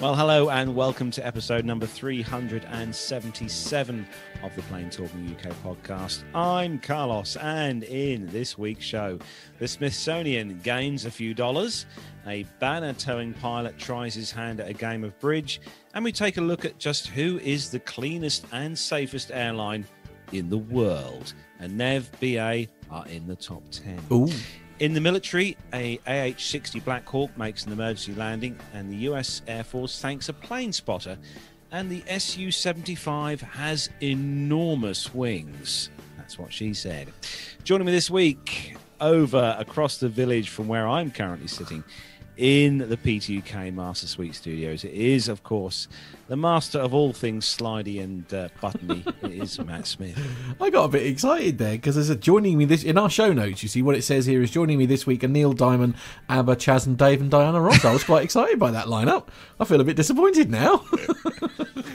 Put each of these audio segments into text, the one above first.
Well, hello and welcome to episode number 377 of the Plain Talking UK podcast. I'm Carlos, and in this week's show, the Smithsonian gains a few dollars, a banner towing pilot tries his hand at a game of bridge, and we take a look at just who is the cleanest and safest airline in the world. And Nev BA are in the top 10. Ooh. In the military, a AH-60 Black Hawk makes an emergency landing, and the U.S. Air Force thanks a plane spotter. And the Su-75 has enormous wings. That's what she said. Joining me this week, over across the village from where I'm currently sitting, in the PTUK Master Suite Studios, it is, of course, the master of all things slidey and uh, buttony. is Matt Smith. I got a bit excited there because there's a joining me this in our show notes. You see what it says here is joining me this week are Neil Diamond, Abba, Chas, and Dave, and Diana Ross. I was quite excited by that lineup. I feel a bit disappointed now.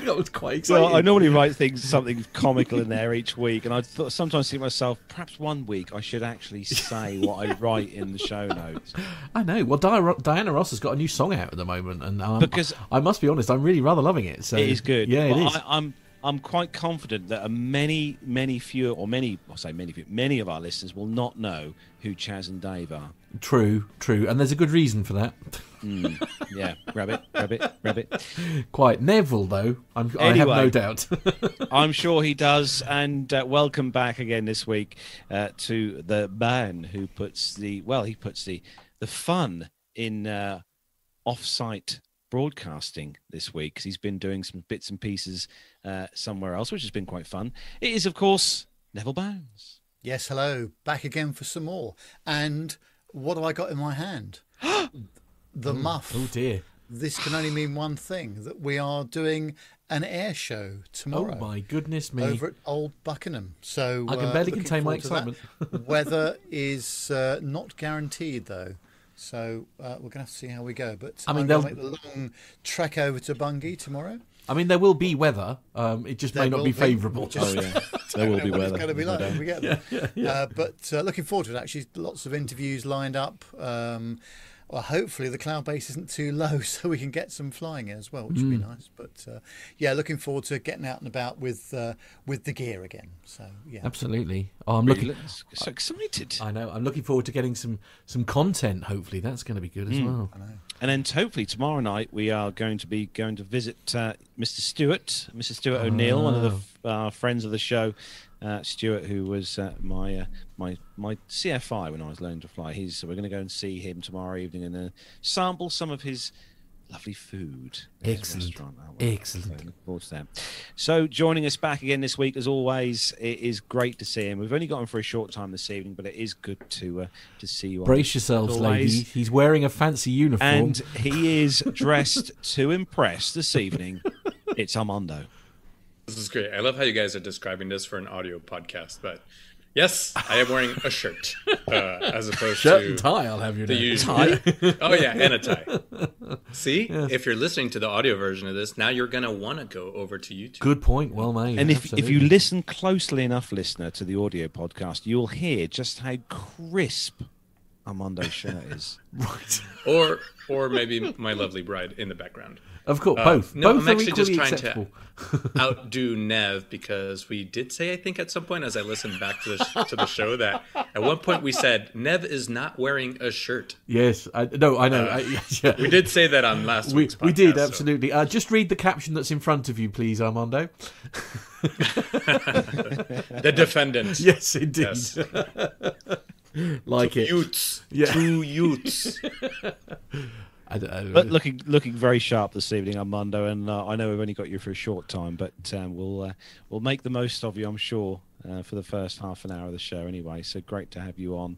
that was quite exciting. Well, I normally write things something comical in there each week, and I th- sometimes think to myself, perhaps one week I should actually say what I write in the show notes. I know. Well, Di- Diana Ross has got a new song out at the moment, and um, Because- I must be honest, I'm really rather loving it. So It is good. Yeah, it But is. I, I'm I'm quite confident that a many many fewer or many I'll say many few, many of our listeners will not know who Chas and Dave are. True, true, and there's a good reason for that. Yeah, rabbit, rabbit, rabbit. Quite Neville, though. I'm, I have Anyway. no doubt. I'm sure he does. And uh, welcome back again this week uh, to the man who puts the well, he puts the the fun in uh, off-site broadcasting this week because he's been doing some bits and pieces uh, somewhere else, which has been quite fun. It is, of course, Neville Bounds. Yes, hello. Back again for some more. And what have I got in my hand? the muff. oh dear. This can only mean one thing that we are doing an air show tomorrow. Oh tomorrow. my goodness me. Over at Old Buckenham. So I can uh, barely contain my excitement. Weather is uh, not guaranteed though. So uh, we're going to have to see how we go. But I mean, I'm going to they'll- make the long trek over to Bungay tomorrow. I mean, there will be weather. Um, it just may not be be. favourable. Just- Oh yeah, there will be what weather. It's going to be no like doubt. when we get there. Uh, but uh, looking forward to it. Actually, lots of interviews lined up. Um, well, hopefully the cloud base isn't too low, so we can get some flying in as well, which would be nice. But uh, yeah, looking forward to getting out and about with uh, with the gear again. So yeah, Absolutely. Oh, I'm Really looking. look- so excited. I know. I'm looking forward to getting some some content. Hopefully, that's going to be good as well. I know. And then hopefully tomorrow night we are going to be going to visit uh, Mr. Stewart, Mr. Stewart O'Neill, one of the uh, friends of the show. Uh, Stewart, who was uh, my uh, my my CFI when I was learning to fly. He's so we're going to go and see him tomorrow evening and uh, sample some of his lovely food. Excellent. Excellent. so forward to that. So joining us back again this week, as always, it is great to see him. We've only got him for a short time this evening, but it is good to uh, to see you. Brace as yourselves, ladies. He's wearing a fancy uniform. And he is dressed to impress this evening. It's Armando. This is great. I love how you guys are describing this for an audio podcast, but yes, I am wearing a shirt uh, as opposed Shirt to and tie, I'll have you the know. usual. oh yeah, and a tie. See, if you're listening to the audio version of this, now you're gonna want to go over to YouTube. Good point. Well made. And if, if you listen closely enough, listener, to the audio podcast, you'll hear just how crisp Armando's shirt is. right, or or maybe my lovely bride in the background. Of course, Uh, both. no, both I'm are actually just trying acceptable. to outdo Nev because we did say I think at some point as I listened back to the to the show that at one point we said Nev is not wearing a shirt. Yes, I, no, I know. I, yeah. We did say that on last We, week's podcast. we did so- absolutely. Uh, just read the caption that's in front of you, please, Armando. The defendant. Yes, indeed. Yes. like it. Youths. Yeah. Two youths. I don't. But looking looking very sharp this evening, Armando. And uh, I know we've only got you for a short time, but um, we'll uh, we'll make the most of you, I'm sure, uh, for the first half an hour of the show anyway. So great to have you on.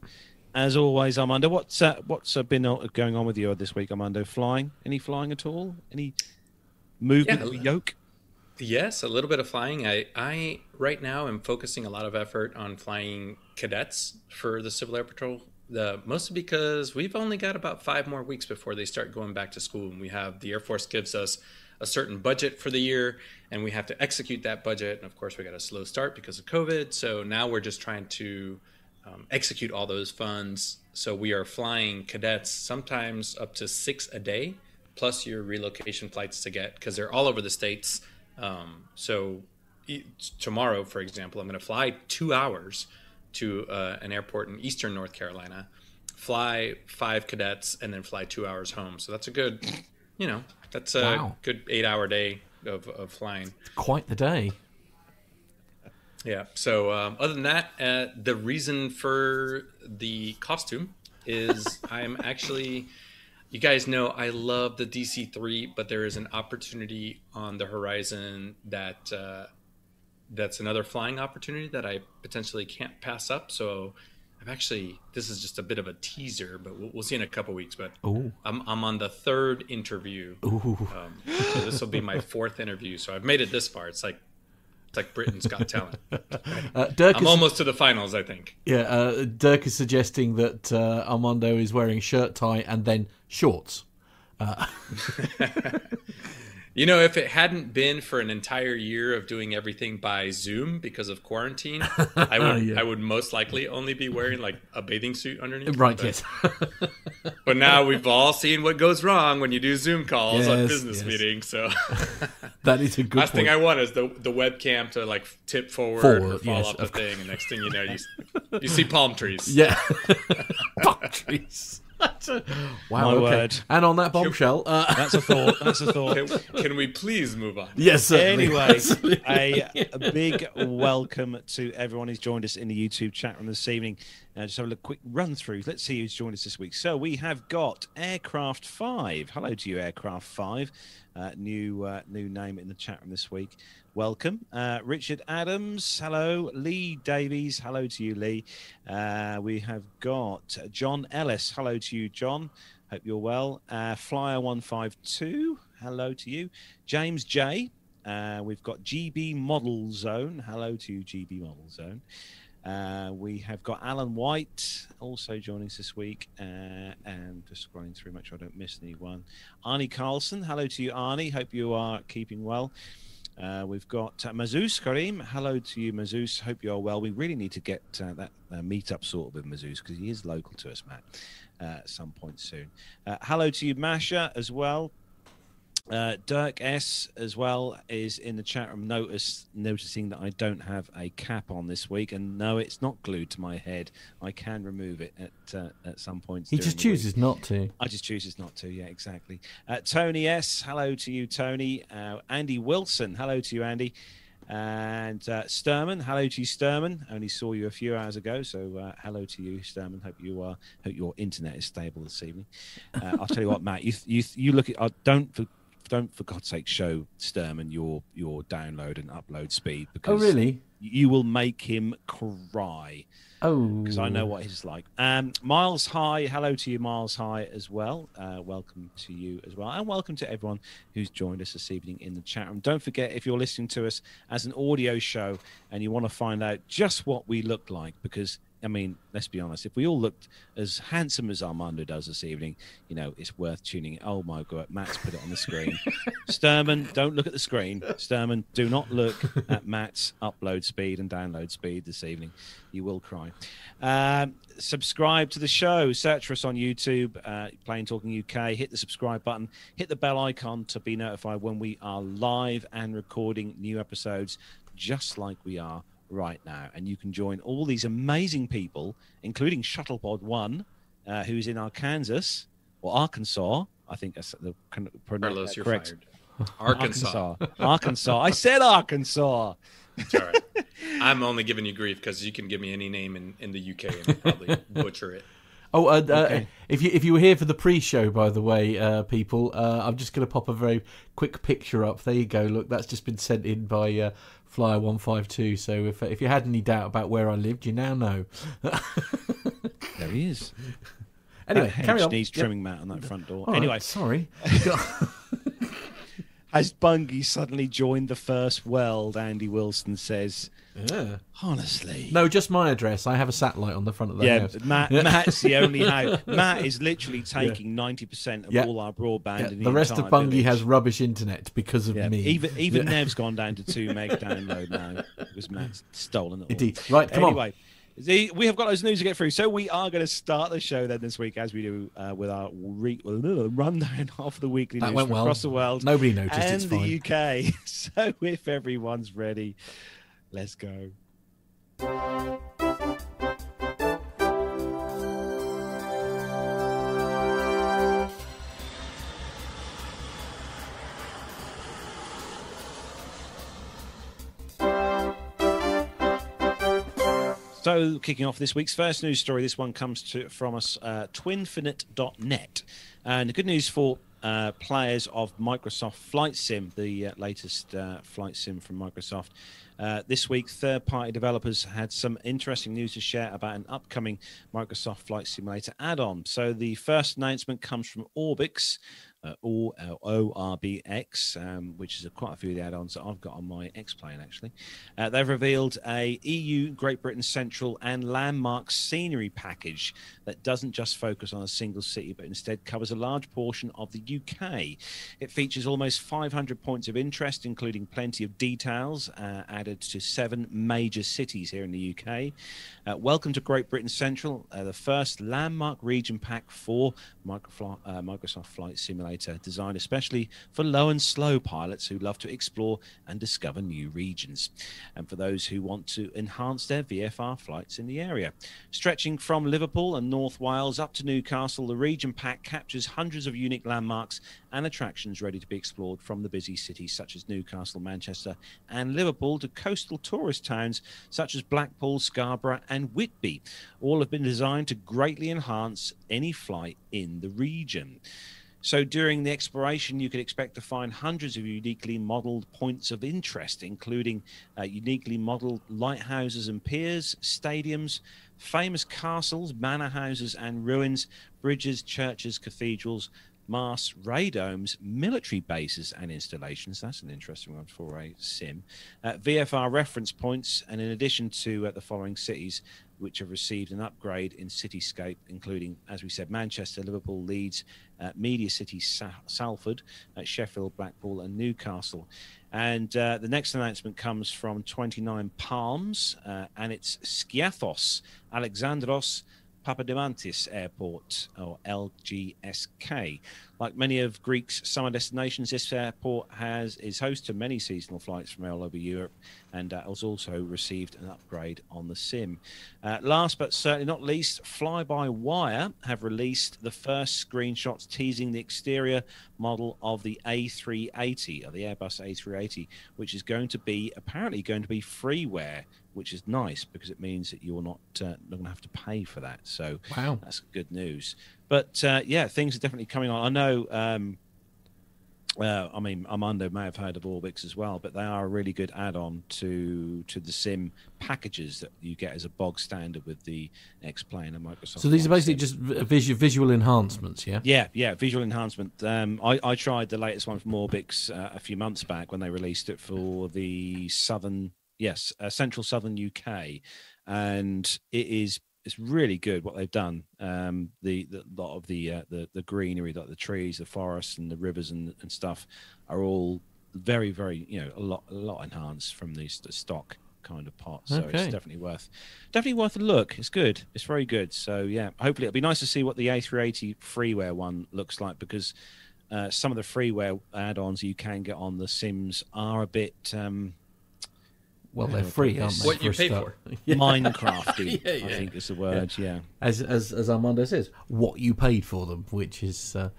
As always, Armando, what's uh, what's uh, been uh, going on with you this week, Armando? Flying? Any flying at all? Any movement Yeah, of the yoke? Yes, a little bit of flying. I, I right now am focusing a lot of effort on flying cadets for the Civil Air Patrol. The mostly because we've only got about five more weeks before they start going back to school, and we have the Air Force gives us a certain budget for the year, and we have to execute that budget. And of course, we got a slow start because of COVID. So now we're just trying to um, execute all those funds. So we are flying cadets sometimes up to six a day plus your relocation flights to get because they're all over the states. Um, so tomorrow, for example, I'm going to fly two hours to uh, an airport in eastern North Carolina, fly five cadets, and then fly two hours home. So that's a good, you know, that's a Wow. good eight hour day of, of flying. Quite the day. Yeah. So um, other than that, uh, the reason for the costume is I'm actually. You guys know I love the DC3, but there is an opportunity on the horizon that uh, that's another flying opportunity that I potentially can't pass up. So I'm actually this is just a bit of a teaser, but we'll, we'll see in a couple weeks. But Ooh. I'm I'm on the third interview. Ooh. Um, so this will be my fourth interview. So I've made it this far. It's like it's like Britain's Got Talent. Uh, Dirk I'm is, almost to the finals, I think. yeah, uh, Dirk is suggesting that uh, Armando is wearing shirt, tie, and then shorts. You know, if it hadn't been for an entire year of doing everything by Zoom because of quarantine, I would Yeah. I would most likely only be wearing like a bathing suit underneath. Right, But, yes. but now we've all seen what goes wrong when you do Zoom calls on business yes. meetings. So that is a good last thing. I want is the the webcam to like tip forward, Forward, or fall yes, off the of thing, and next thing you know, you you see palm trees. Yeah. Palm trees. Wow. My okay. word. And on that bombshell, uh, That's a thought. That's a thought. Can, can we please move on? yes, certainly. Anyway, a, a big welcome to everyone who's joined us in the YouTube chat room this evening. Uh, just have a quick run through. Let's see who's joined us this week. So we have got Aircraft Five. Hello to you, Aircraft Five. Uh, new uh, new name in the chat room this week. Welcome, uh, Richard Adams. Hello, Lee Davies. Hello to you, Lee. Uh, we have got John Ellis. Hello to you, John. Hope you're well. Uh, Flyer one five two. Hello to you, James J. Uh, we've got GB Model Zone. Hello to you, GB Model Zone. Uh, we have got Alan White also joining us this week, uh, and just scrolling through, make sure I don't miss anyone. Arnie Carlson, hello to you, Arnie. Hope you are keeping well. Uh, we've got uh, Mazouz Karim. Hello to you, Mazouz. Hope you are well. We really need to get uh, that uh, meetup sorted with Mazouz because he is local to us, Matt, uh, at some point soon. Uh, hello to you, Masha, as well. Uh, Dirk S as well is in the chat room. Notice noticing that I don't have a cap on this week, and no, it's not glued to my head. I can remove it at uh, at some point. He just chooses not to. I just chooses not to. Yeah, exactly. Uh, Tony S. Hello to you, Tony. Uh, Andy Wilson. Hello to you, Andy. And uh, Sturman. Hello to you, Sturman. Only saw you a few hours ago, so uh, hello to you, Sturman. Hope you are. Hope your internet is stable this evening. Uh, I'll tell you what, Matt. You you you look at. Uh, don't don't for God's sake show Sturman your your download and upload speed because Oh, because really? you will make him cry Oh. because I know what he's like. Um, Miles High, hello to you, Miles High, as well. Uh, welcome to you as well, and welcome to everyone who's joined us this evening in the chat room. Don't forget, if you're listening to us as an audio show and you want to find out just what we look like, because I mean, let's be honest, if we all looked as handsome as Armando does this evening, you know, it's worth tuning in. Oh my God, Matt's put it on the screen. Sturman, don't look at the screen. Sturman, do not look at Matt's upload speed and download speed this evening. You will cry. Um, subscribe to the show. Search for us on YouTube, uh, Plain Talking UK. Hit the subscribe button. Hit the bell icon to be notified when we are live and recording new episodes, just like we are right now. And you can join all these amazing people, including Shuttlepod One, uh, who's in Arkansas or Arkansas. I think that's the con- pronoun- Carlos, you're correct. fired. Arkansas. Arkansas. Arkansas. I said Arkansas. It's all right. I'm only giving you grief because you can give me any name in, in the UK and I'll probably butcher it. Oh, uh, uh, if you if you were here for the pre-show, by the way, uh, people, uh, I'm just going to pop a very quick picture up. There you go. Look, that's just been sent in by uh, Flyer One Five Two. So if if you had any doubt about where I lived, you now know. There he is. Anyway, That hedge carry on. needs Yep. trimming mat on that front door. All right, anyway, sorry. has Bungay suddenly joined the first world? Andy Wilson says. Yeah. Honestly. No, just my address. I have a satellite on the front of the Yeah, house. but Matt, Matt's the only house. Matt is literally taking ninety percent of Yeah. all our broadband. Yeah, in the, the, rest of entire Bungay village. has rubbish internet because of Yeah, me. even even Yeah. Nev's gone down to two meg download now because Matt's stolen it. all. Indeed. Right, come on. anyway, we have got those news to get through, so we are going to start the show then this week, as we do uh, with our re- rundown of the weekly That news went well. across the world. Nobody noticed. and It's fine. the UK. So if everyone's ready, let's go. So, kicking off this week's first news story, this one comes to, from us, uh, twinfinite.net. And the good news for uh, players of Microsoft Flight Sim, the uh, latest uh, flight sim from Microsoft. Uh, this week, third party developers had some interesting news to share about an upcoming Microsoft Flight Simulator add on. So, the first announcement comes from Orbix, uh, O O R B X, um, which is a, quite a few of the add-ons that I've got on my X plane. Actually, uh, they've revealed a EU, Great Britain Central, and landmark scenery package that doesn't just focus on a single city, but instead covers a large portion of the UK. It features almost 500 points of interest, including plenty of details uh, added to seven major cities here in the UK. Uh, welcome to Great Britain Central, uh, the first landmark region pack for uh, Microsoft Flight Simulator, designed especially for low and slow pilots who love to explore and discover new regions, and for those who want to enhance their VFR flights in the area. Stretching from Liverpool and North Wales up to Newcastle, the region pack captures hundreds of unique landmarks and attractions ready to be explored from the busy cities such as Newcastle, Manchester, and Liverpool to coastal tourist towns such as Blackpool, Scarborough, and Whitby. All have been designed to greatly enhance any flight in the region. So during the exploration, you could expect to find hundreds of uniquely modelled points of interest, including uh, uniquely modelled lighthouses and piers, stadiums, famous castles, manor houses and ruins, bridges, churches, cathedrals, masts, radomes, military bases and installations. That's an interesting one for a sim. Uh, VFR reference points, and in addition to uh, the following cities, which have received an upgrade in cityscape, including, as we said, Manchester, Liverpool, Leeds, uh, Media City, Sa- Salford, uh, Sheffield, Blackpool, and Newcastle. And uh, the next announcement comes from 29 Palms, uh, and it's Skiathos, Alexandros, Papadiamantis Airport, or LGSK. Like many of Greece's summer destinations, this airport has is host to many seasonal flights from all over Europe, and uh, has also received an upgrade on the sim. Uh, last but certainly not least, Fly By Wire have released the first screenshots teasing the exterior model of the A380, or the Airbus A380, which is going to be apparently going to be freeware which is nice because it means that you're not uh, not going to have to pay for that. So Wow. that's good news. But uh, yeah, things are definitely coming on. I know. Um, uh, I mean, Armando may have heard of Orbix as well, but they are a really good add-on to to the sim packages that you get as a bog standard with the X Plane and Microsoft. So these are basically Sim. just visual visual enhancements, yeah. Yeah, yeah, visual enhancement. Um, I, I tried the latest one from Orbix uh, a few months back when they released it for the southern, yes, uh, central southern UK, and it is it's really good what they've done. Um, the the lot of the uh, the the greenery, like the trees, the forests, and the rivers and, and stuff, are all very very you know a lot a lot enhanced from these the stock kind of pot. So Okay. it's definitely worth definitely worth a look. It's good. It's very good. So yeah, hopefully it'll be nice to see what the A380 freeware one looks like because uh, some of the freeware add-ons you can get on the Sims are a bit um, Well, they're free, aren't they? what you a pay start? for. Yeah. Minecrafty. Yeah, I think is the word. Yeah. As as as Armando says, what you paid for them, which is uh,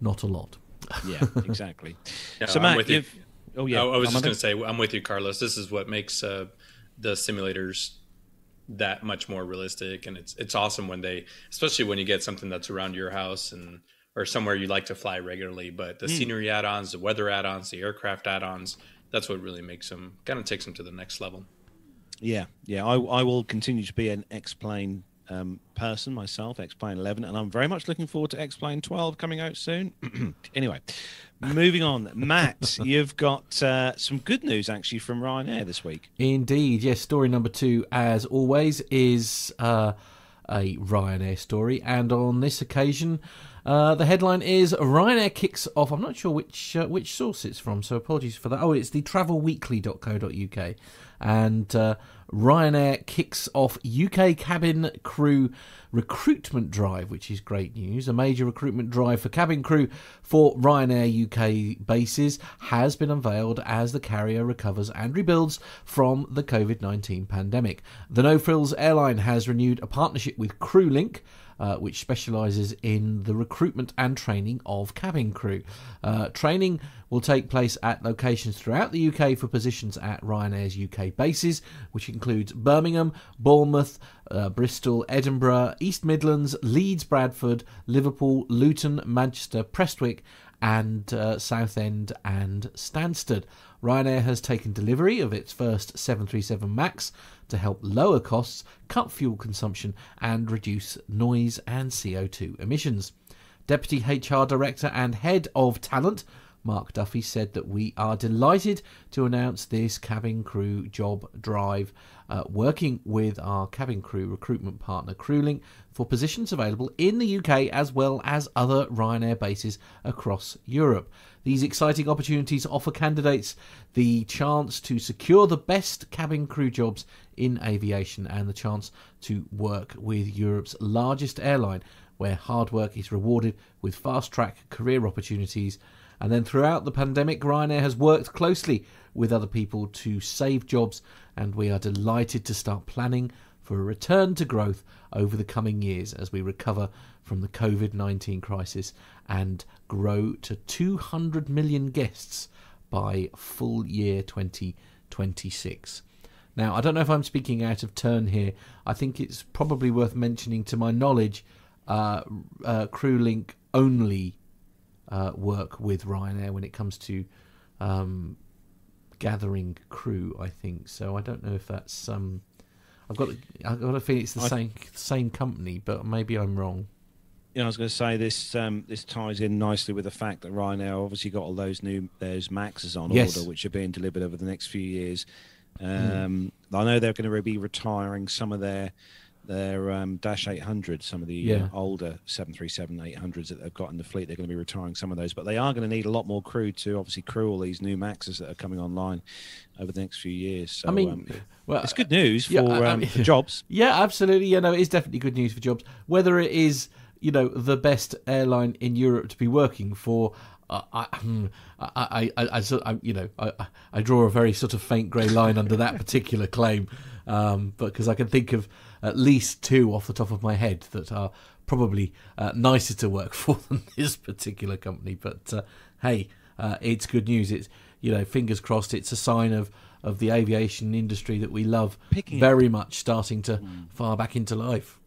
not a lot. Yeah. Exactly. Yeah, so I'm Matt, with you. Oh yeah. I, I was just going to say, I'm with you, Carlos. This is what makes uh, the simulators that much more realistic, and it's it's awesome when they, especially when you get something that's around your house and or somewhere you like to fly regularly. But the scenery add-ons, the weather add-ons, the aircraft add-ons, that's what really makes them kind of takes them to the next level. Yeah, yeah. I, I will continue to be an X-Plane um, person myself, X-Plane 11, and I'm very much looking forward to X-Plane 12 coming out soon. anyway, moving on. Matt, you've got uh, some good news actually from Ryanair this week. Indeed, yes. Story number two, as always, is uh, a Ryanair story, and on this occasion, uh, the headline is Ryanair kicks off. I'm not sure which uh, which source it's from, so apologies for that. Oh, it's the travelweekly.co.uk, and uh, Ryanair kicks off UK cabin crew recruitment drive, which is great news. A major recruitment drive for cabin crew for Ryanair UK bases has been unveiled as the carrier recovers and rebuilds from the COVID 19 pandemic. The No Frills airline has renewed a partnership with CrewLink uh, which specialises in the recruitment and training of cabin crew. Uh, training will take place at locations throughout the UK for positions at Ryanair's UK bases, which includes Birmingham, Bournemouth, uh, Bristol, Edinburgh, East Midlands, Leeds, Bradford, Liverpool, Luton, Manchester, Prestwick, and uh, Southend and Stansted. Ryanair has taken delivery of its first 737 MAX to help lower costs, cut fuel consumption, and reduce noise and CO2 emissions. Deputy HR Director and Head of Talent, Mark Duffy, said that we are delighted to announce this cabin crew job drive, uh, working with our cabin crew recruitment partner CrewLink for positions available in the UK as well as other Ryanair bases across Europe. These exciting opportunities offer candidates the chance to secure the best cabin crew jobs in aviation and the chance to work with Europe's largest airline, where hard work is rewarded with fast track career opportunities. And then throughout the pandemic, Ryanair has worked closely with other people to save jobs, and we are delighted to start planning for a return to growth over the coming years as we recover from the COVID 19 crisis and grow to 200 million guests by full year 2026. Now, I don't know if I'm speaking out of turn here. I think it's probably worth mentioning, to my knowledge, uh, uh, CrewLink only uh, work with Ryanair when it comes to um, gathering crew. I think so. I don't know if that's um, I've got I've got a feeling it's the I, same same company, but maybe I'm wrong. Yeah, I was going to say this. Um, this ties in nicely with the fact that Ryanair obviously got all those new those Maxes on yes. order, which are being delivered over the next few years. Mm. Um, mm. I know they're going to be retiring some of their their um, Dash 800, some of the uh, yeah. older 737 800s that they've got in the fleet. They're going to be retiring some of those, but they are going to need a lot more crew to obviously crew all these new Maxes that are coming online over the next few years. So, I mean, um, well, it's good news yeah, for, I, I um, for jobs. Yeah, absolutely. You know, it is definitely good news for jobs. Whether it is you know the best airline in Europe to be working for. I, I, I, I, I, you know, I, I draw a very sort of faint grey line under that particular claim, um, but because I can think of at least two off the top of my head that are probably uh, nicer to work for than this particular company. But uh, hey, uh, it's good news. It's you know, fingers crossed. It's a sign of of the aviation industry that we love Picking very up. much starting to mm. fire back into life.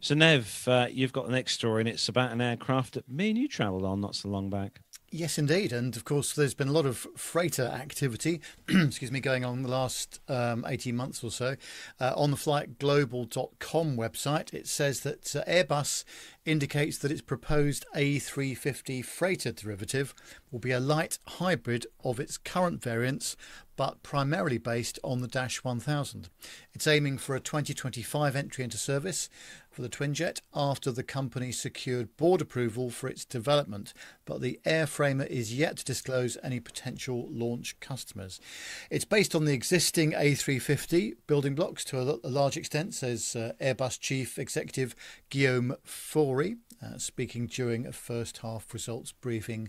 So Nev, uh, you've got the next story, and it's about an aircraft that me and you travelled on not so long back. Yes, indeed. And of course, there's been a lot of freighter activity, excuse me, going on the last um, 18 months or so. Uh, on the flightglobal.com website, it says that uh, Airbus indicates that its proposed A350 freighter derivative will be a light hybrid of its current variants, but primarily based on the Dash 1000. It's aiming for a 2025 entry into service for the Twinjet after the company secured board approval for its development, but the airframer is yet to disclose any potential launch customers. It's based on the existing A350 building blocks to a, large extent, says uh, Airbus Chief Executive Guillaume Faury, uh, speaking during a first half results briefing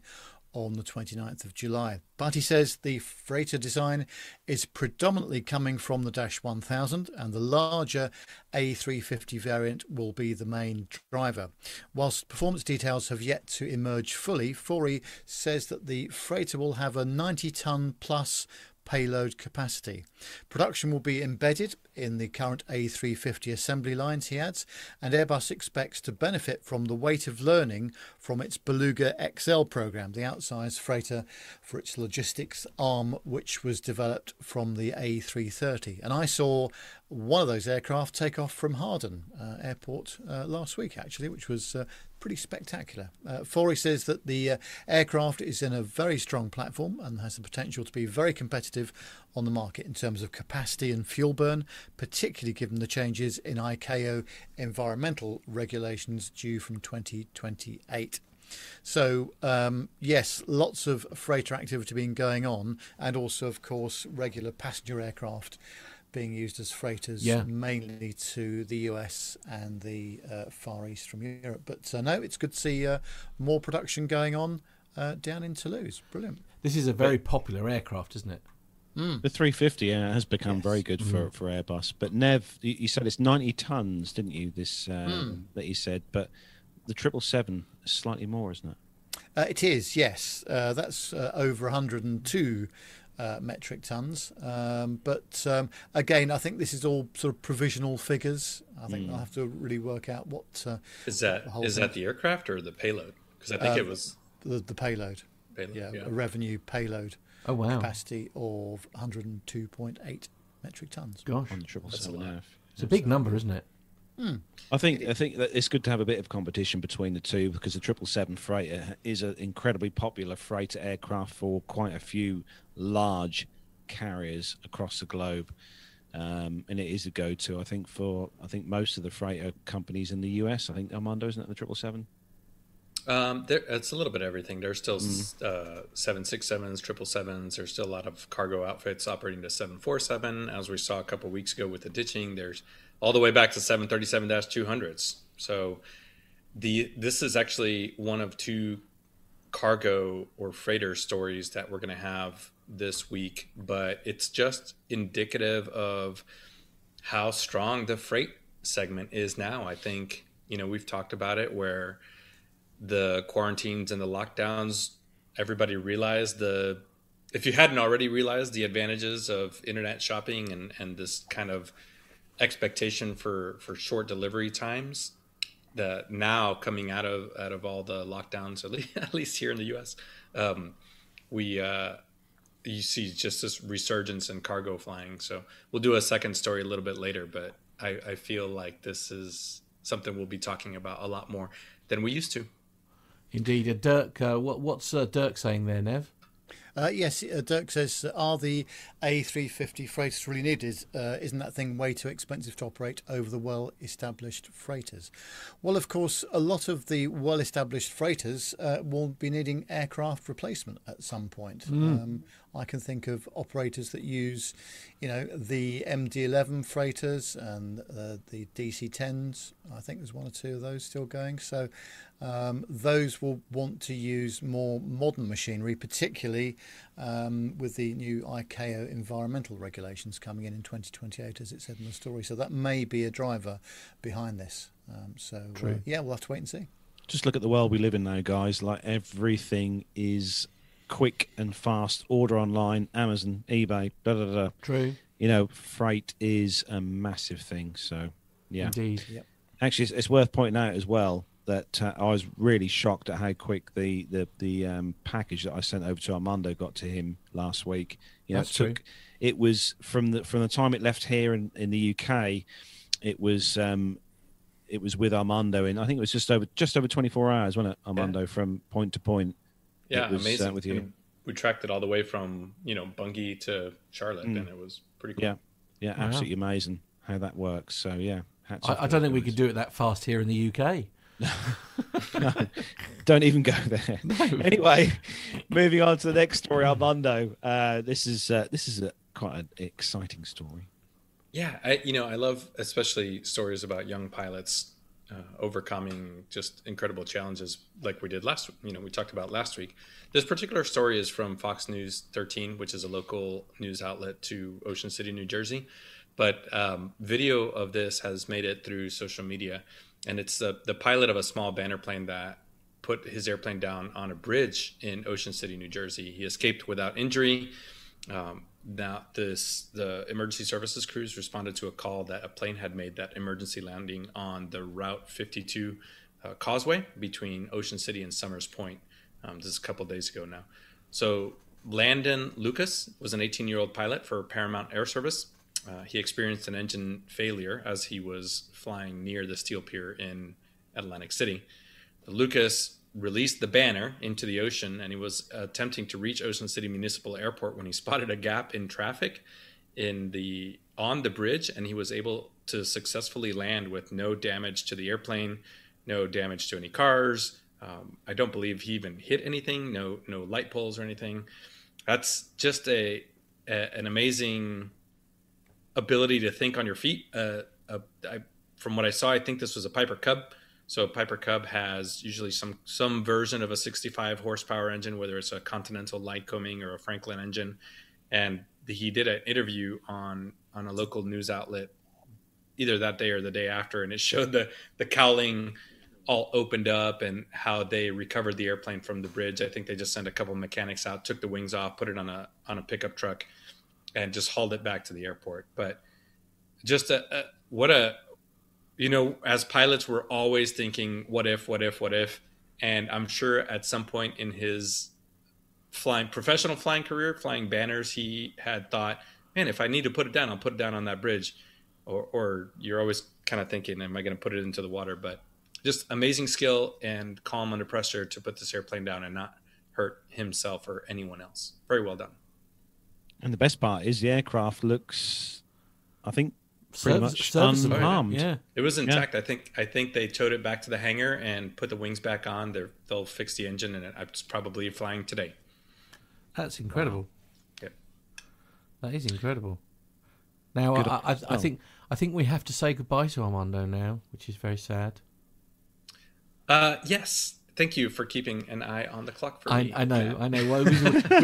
on the 29th of July. But he says the freighter design is predominantly coming from the Dash 1000 and the larger A350 variant will be the main driver. Whilst performance details have yet to emerge fully, Faury says that the freighter will have a 90 ton plus payload capacity. Production will be embedded in the current A350 assembly lines, he adds, and Airbus expects to benefit from the weight of learning from its Beluga XL program, the outsized freighter for its logistics arm, which was developed from the A330. And I saw one of those aircraft take off from Hawarden uh, Airport uh, last week, actually, which was uh, pretty spectacular. Uh, Faury says that the uh, aircraft is in a very strong platform and has the potential to be very competitive on the market in terms of capacity and fuel burn, particularly given the changes in ICAO environmental regulations due from 2028. So, um, yes, lots of freighter activity being going on, and also, of course, regular passenger aircraft being used as freighters, Yeah. mainly to the US and the uh, Far East from Europe. But uh, no, it's good to see uh, more production going on uh, down in Toulouse. Brilliant. This is a very popular aircraft, isn't it? The 350 uh, has become Yes. very good for, for Airbus. But Nev, you, you said it's 90 tons, didn't you? This um, Hmm. that you said, but the 777 is slightly more, isn't it? Uh, it is, yes. Uh, that's uh, over 102 uh, metric tons. Um, but um, again, I think this is all sort of provisional figures. I think they'll have to really work out what uh, Is that the thing. that the aircraft or the payload? Because I think it was the, the payload. payload. Yeah, Yeah. a revenue payload Oh wow! capacity of 102.8 metric tons. Gosh, On the 777 lot. It's a big number, isn't it? I think I think that it's good to have a bit of competition between the two because the triple seven freighter is an incredibly popular freighter aircraft for quite a few large carriers across the globe, um, and it is a go-to. I think for I think most of the freighter companies in the US. I think Armando isn't it the triple seven? Um, there, it's a little bit of everything. There's still uh, seven six sevens, triple sevens. There's still a lot of cargo outfits operating to seven four seven, as we saw a couple weeks ago with the ditching. There's all the way back to seven thirty seven two hundreds. So the this is actually one of two cargo or freighter stories that we're going to have this week, but it's just indicative of how strong the freight segment is now. I think you know we've talked about it where the quarantines and the lockdowns, everybody realized the if you hadn't already realized the advantages of internet shopping and, and this kind of expectation for, for short delivery times that now coming out of out of all the lockdowns at least, here in the US um, we uh, you see just this resurgence in cargo flying so we'll do a second story a little bit later but I, I feel like this is something we'll be talking about a lot more than we used to Indeed, uh, Dirk. Uh, what, what's uh, Dirk saying there, Nev? Uh, yes, uh, Dirk says, are the A350 freighters really needed? Uh, isn't that thing way too expensive to operate over the well established freighters? Well, of course, a lot of the well established freighters uh, will be needing aircraft replacement at some point. Um, I can think of operators that use, you know, the MD11 freighters and uh, the DC10s. I think there's one or two of those still going. So um, those will want to use more modern machinery, particularly um, with the new ICAO environmental regulations coming in in 2028, as it said in the story. So that may be a driver behind this. Um, so uh, yeah, we'll have to wait and see. Just look at the world we live in now, guys. Like everything is quick and fast. Order online, Amazon, eBay, da da da. True. You know, freight is a massive thing. So, yeah. Indeed. Actually, it's, it's worth pointing out as well that uh, I was really shocked at how quick the the the um, package that I sent over to Armando got to him last week. You know, That's it took true. it was from the from the time it left here in, in the UK, it was um, it was with Armando in I think it was just over just over twenty four hours, wasn't it, Armando, from point to point. Yeah, It was, amazing. with you. I we tracked it all the way from you know Bungay to Charlotte, and it was pretty cool. Yeah, yeah, Wow. absolutely amazing how that works. So yeah, hats I, I don't think we could do it that fast here in the UK. no, Don't even go there. Anyway, moving on to the next story, Armando. Uh, this is uh, this is a, quite an exciting story. Yeah, I, you know, I love especially stories about young pilots uh, overcoming just incredible challenges, like we did last. You know, we talked about last week. This particular story is from Fox News 13, which is a local news outlet to Ocean City, New Jersey. But um, video of this has made it through social media, and it's the the pilot of a small banner plane that put his airplane down on a bridge in Ocean City, New Jersey. He escaped without injury. Um, now, this the emergency services crews responded to a call that a plane had made that emergency landing on the Route 52 uh, causeway between Ocean City and Somers Point. Um, this is a couple days ago now. So Landon Lucas was an 18-year-old pilot for Paramount Air Service. Uh, he experienced an engine failure as he was flying near the steel pier in Atlantic City. Lucas released the banner into the ocean and he was attempting to reach Ocean City Municipal Airport when he spotted a gap in traffic in the on the bridge and he was able to successfully land with no damage to the airplane, no damage to any cars. Um, I don't believe he even hit anything, no no light poles or anything. That's just a, a an amazing ability to think on your feet. Uh, uh, I, from what I saw, I think this was a Piper Cub. So Piper Cub has usually some some version of a 65 horsepower engine, whether it's a Continental Lycoming or a Franklin engine. And he did an interview on on a local news outlet either that day or the day after, and it showed the the cowling all opened up and how they recovered the airplane from the bridge. I think they just sent a couple mechanics out, took the wings off, put it on a on a pickup truck, and just hauled it back to the airport. But just a, a what a you know, as pilots, we're always thinking, what if, what if, what if, and I'm sure at some point in his flying professional flying career, flying banners, he had thought, man, if I need to put it down, I'll put it down on that bridge. Or, or you're always kind of thinking, am I going to put it into the water? But just amazing skill and calm under pressure to put this airplane down and not hurt himself or anyone else. Very well done. And the best part is the aircraft looks, I think, pretty Service- much serviceable. unharmed. Yeah. It was intact. I think I think they towed it back to the hangar and put the wings back on. They're, they'll fix the engine and it's probably flying today. That's incredible. Yep. That is incredible. Now, I, I, I think I think we have to say goodbye to Armando now, which is very sad. Uh, yes. Thank you for keeping an eye on the clock for I, me. I know, Matt. I know. Well, we,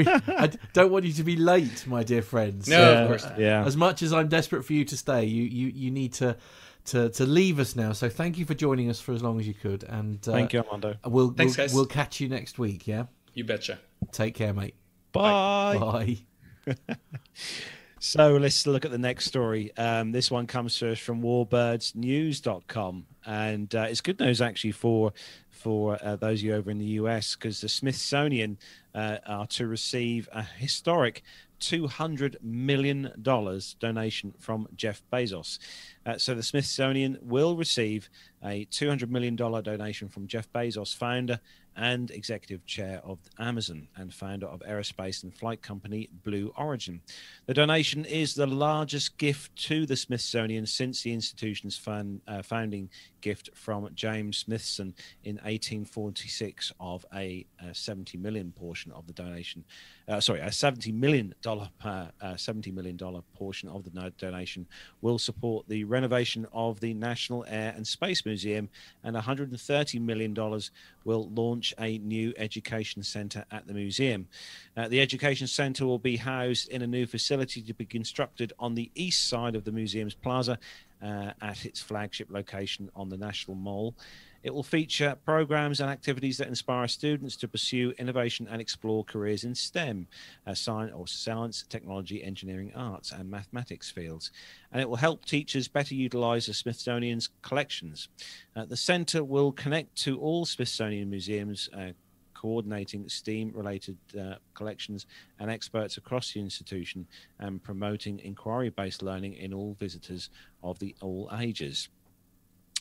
we, I don't want you to be late, my dear friends. No, Yeah, of course not. yeah. As much as I'm desperate for you to stay, you, you, you need to, to to leave us now. So thank you for joining us for as long as you could, and uh, Thank you, Armando. We'll Thanks, we'll, guys. we'll catch you next week. Yeah, You betcha. take care, mate. Bye. Bye. So let's look at the next story. Um, this one comes to us from warbirdsnews.com. And uh, it's good news actually for for uh, those of you over in the US because the Smithsonian uh, are to receive a historic $200 million donation from Jeff Bezos. Uh, so the Smithsonian will receive a $200 million donation from Jeff Bezos, founder and executive chair of Amazon and founder of aerospace and flight company Blue Origin. The donation is the largest gift to the Smithsonian since the institution's found, uh, founding gift from James Smithson in 1846 of a, uh 70 million portion of the donation. Uh, sorry, a 70 million dollar uh, 70 million dollar portion of the donation will support the renovation of the National Air and Space Museum, and 130 million dollars will launch a new education center at the museum. Uh, the education center will be housed in a new facility to be constructed on the east side of the museum's plaza uh, at its flagship location on the National Mall. It will feature programs and activities that inspire students to pursue innovation and explore careers in STEM, uh, science or science, technology, engineering, arts, and mathematics fields. And it will help teachers better utilize the Smithsonian's collections. Uh, the center will connect to all Smithsonian museums. Uh, coordinating STEAM related uh, collections and experts across the institution and promoting inquiry based learning in all visitors of the all ages.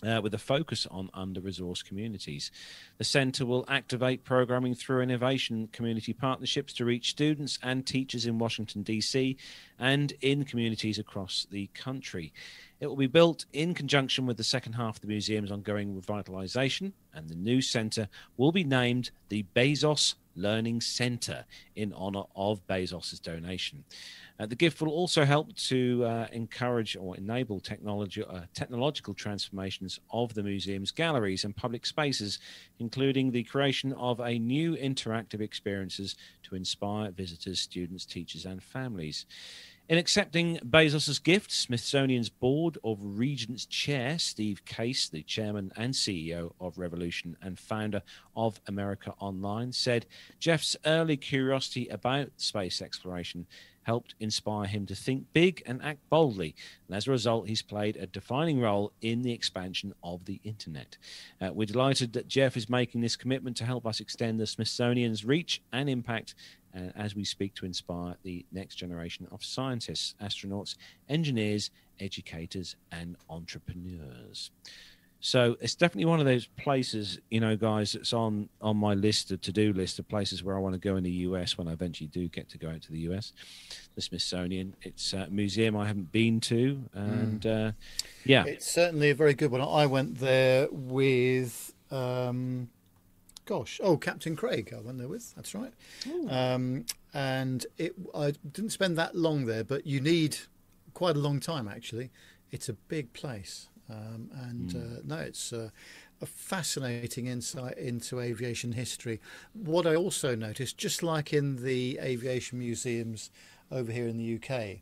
Uh, with a focus on under resourced communities. The Centre will activate programming through innovation community partnerships to reach students and teachers in Washington, D.C., and in communities across the country. It will be built in conjunction with the second half of the museum's ongoing revitalization, and the new centre will be named the Bezos Learning Centre in honor of Bezos's donation. Uh, the gift will also help to uh, encourage or enable technology, uh, technological transformations of the museum's galleries and public spaces, including the creation of a new interactive experiences to inspire visitors, students, teachers, and families. In accepting Bezos's gift, Smithsonian's Board of Regents Chair Steve Case, the chairman and CEO of Revolution and founder of America Online, said Jeff's early curiosity about space exploration helped inspire him to think big and act boldly. And as a result, he's played a defining role in the expansion of the internet. Uh, we're delighted that Jeff is making this commitment to help us extend the Smithsonian's reach and impact uh, as we speak to inspire the next generation of scientists, astronauts, engineers, educators, and entrepreneurs. So it's definitely one of those places, you know, guys, that's on on my list, the to-do list of places where I want to go in the US when I eventually do get to go out to the US. The Smithsonian, it's a museum I haven't been to, and uh, yeah, It's certainly a very good one. I went there with, um, gosh, oh, Captain Craig. I went there with. That's right. Um, and it, I didn't spend that long there, but you need quite a long time actually. It's a big place, um, and Hmm. uh, no, it's uh, a fascinating insight into aviation history. What I also noticed, just like in the aviation museums over here in the UK,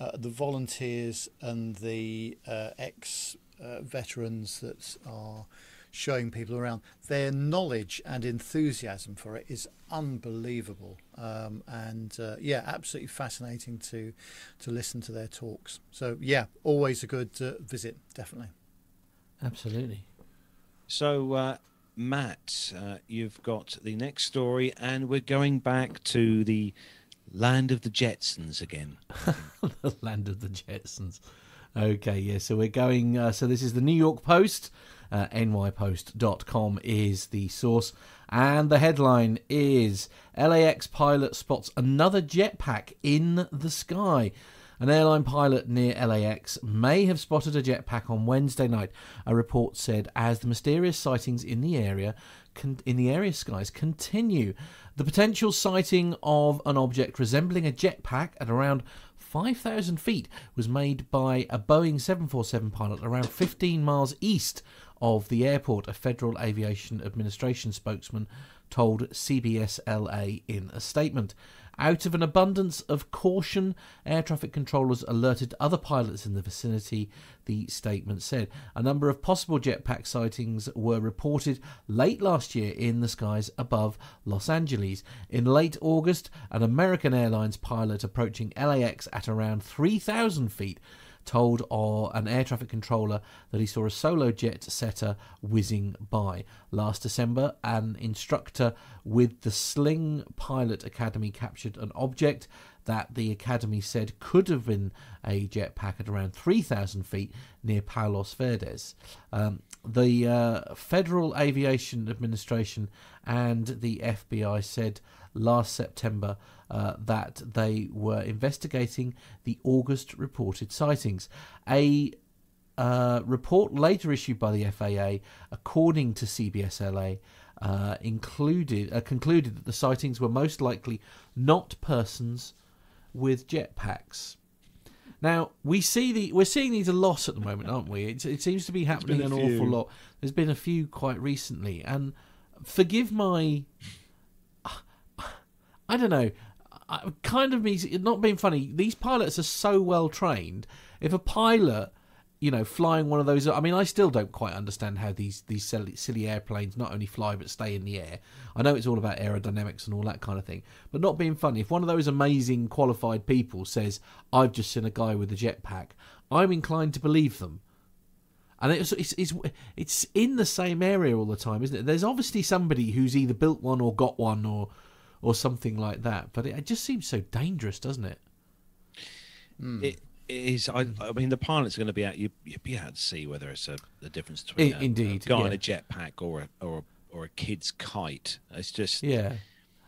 uh, the volunteers and the uh, ex uh, veterans that are showing people around, their knowledge and enthusiasm for it is unbelievable. Um, and uh, yeah, absolutely fascinating to to listen to their talks. So yeah, always a good uh, visit, definitely. Absolutely. So, uh, Matt, uh, you've got the next story, and we're going back to the land of the Jetsons again. the land of the Jetsons. Okay, yeah, so we're going. Uh, so this is the New York Post. Uh, nypost.com is the source. And the headline is LAX pilot spots another jetpack in the sky. An airline pilot near LAX may have spotted a jetpack on Wednesday night, a report said, as the mysterious sightings in the area con- in the area skies continue. The potential sighting of an object resembling a jetpack at around 5,000 feet was made by a Boeing 747 pilot around 15 miles east of the airport, a Federal Aviation Administration spokesman told CBS LA in a statement. Out of an abundance of caution, air traffic controllers alerted other pilots in the vicinity, the statement said. A number of possible jetpack sightings were reported late last year in the skies above Los Angeles. In late August, an American Airlines pilot approaching LAX at around 3,000 feet told or an air traffic controller that he saw a solo jet setter whizzing by. Last December, an instructor with the Sling Pilot Academy captured an object that the academy said could have been a jetpack at around 3,000 feet near Palos Verdes. Um, the uh, Federal Aviation Administration and the FBI said last September uh, that they were investigating the August reported sightings. A uh, report later issued by the FAA, according to CBSLA, uh, included uh, concluded that the sightings were most likely not persons with jetpacks. Now we see the we're seeing these a lot at the moment, aren't we? It, it seems to be happening an few. awful lot. There's been a few quite recently, and forgive my I don't know. I, kind of means not being funny. These pilots are so well trained. If a pilot, you know, flying one of those, I mean, I still don't quite understand how these these silly, silly airplanes not only fly but stay in the air. I know it's all about aerodynamics and all that kind of thing, but not being funny. If one of those amazing qualified people says, "I've just seen a guy with a jetpack," I'm inclined to believe them. And it's, it's it's it's in the same area all the time, isn't it? There's obviously somebody who's either built one or got one or or something like that. But it, it just seems so dangerous, doesn't it? It is. I, I mean, the pilot's going to be out. You you'd be able to see whether it's a the difference between I- a, indeed, a guy in a jetpack or a or a, or a kid's kite. It's just Yeah.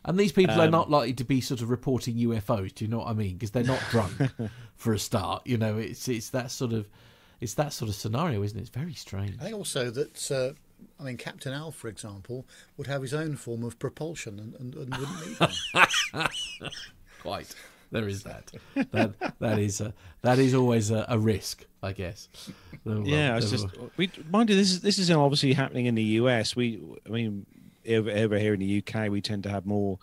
And these people are Um, not likely to be sort of reporting UFOs. Do you know what I mean? Because they're not drunk for a start. You know, it's it's that sort of it's that sort of scenario, isn't it? It's very strange. I think also that uh, I mean Captain Al, for example, would have his own form of propulsion and, and, and wouldn't need one. Quite. There is that. That that is a, that is always a, a risk, I guess. Never mind, Yeah, it's just mind. we mind you. This is this is obviously happening in the US. We, I mean, over, over here in the UK, we tend to have more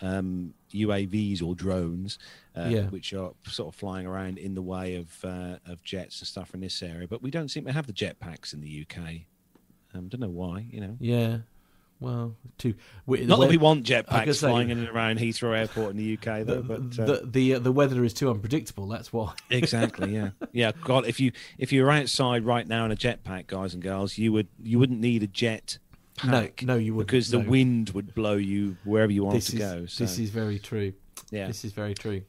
um, UAVs or drones, uh, Yeah. which are sort of flying around in the way of uh, of jets and stuff in this area. But we don't seem to have the jetpacks in the UK. Um, don't know why. You know, Yeah. Well, too. we- not that we want jetpacks say- flying in and around Heathrow Airport in the UK, though. the, but uh, the the uh, the weather is too unpredictable. That's why. exactly yeah yeah god if you if you were outside right now in a jetpack guys and girls you would you wouldn't need a jet No, pack no, you wouldn't, because the no. wind would blow you wherever you wanted This to is go so this is very true. yeah This is very true.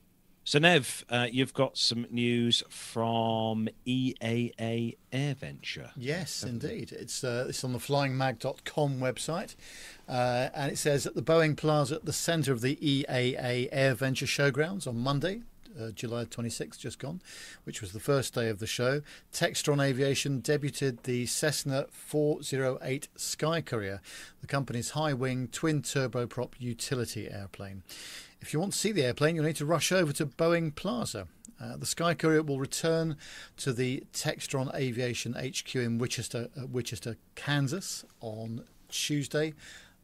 So nev uh, you've got some news from eaa air venture Yes, indeed. It's uh, it's on the flyingmag.com website, uh, and it says at the Boeing Plaza at the centre of the EAA Air Venture Showgrounds on Monday. Uh, July 26th, just gone, which was the first day of the show. Textron Aviation debuted the Cessna 408 Sky Courier, the company's high wing twin turboprop utility airplane. If you want to see the airplane, you'll need to rush over to Boeing Plaza. Uh, the Sky Courier will return to the Textron Aviation HQ in Winchester, uh, Winchester, Kansas on Tuesday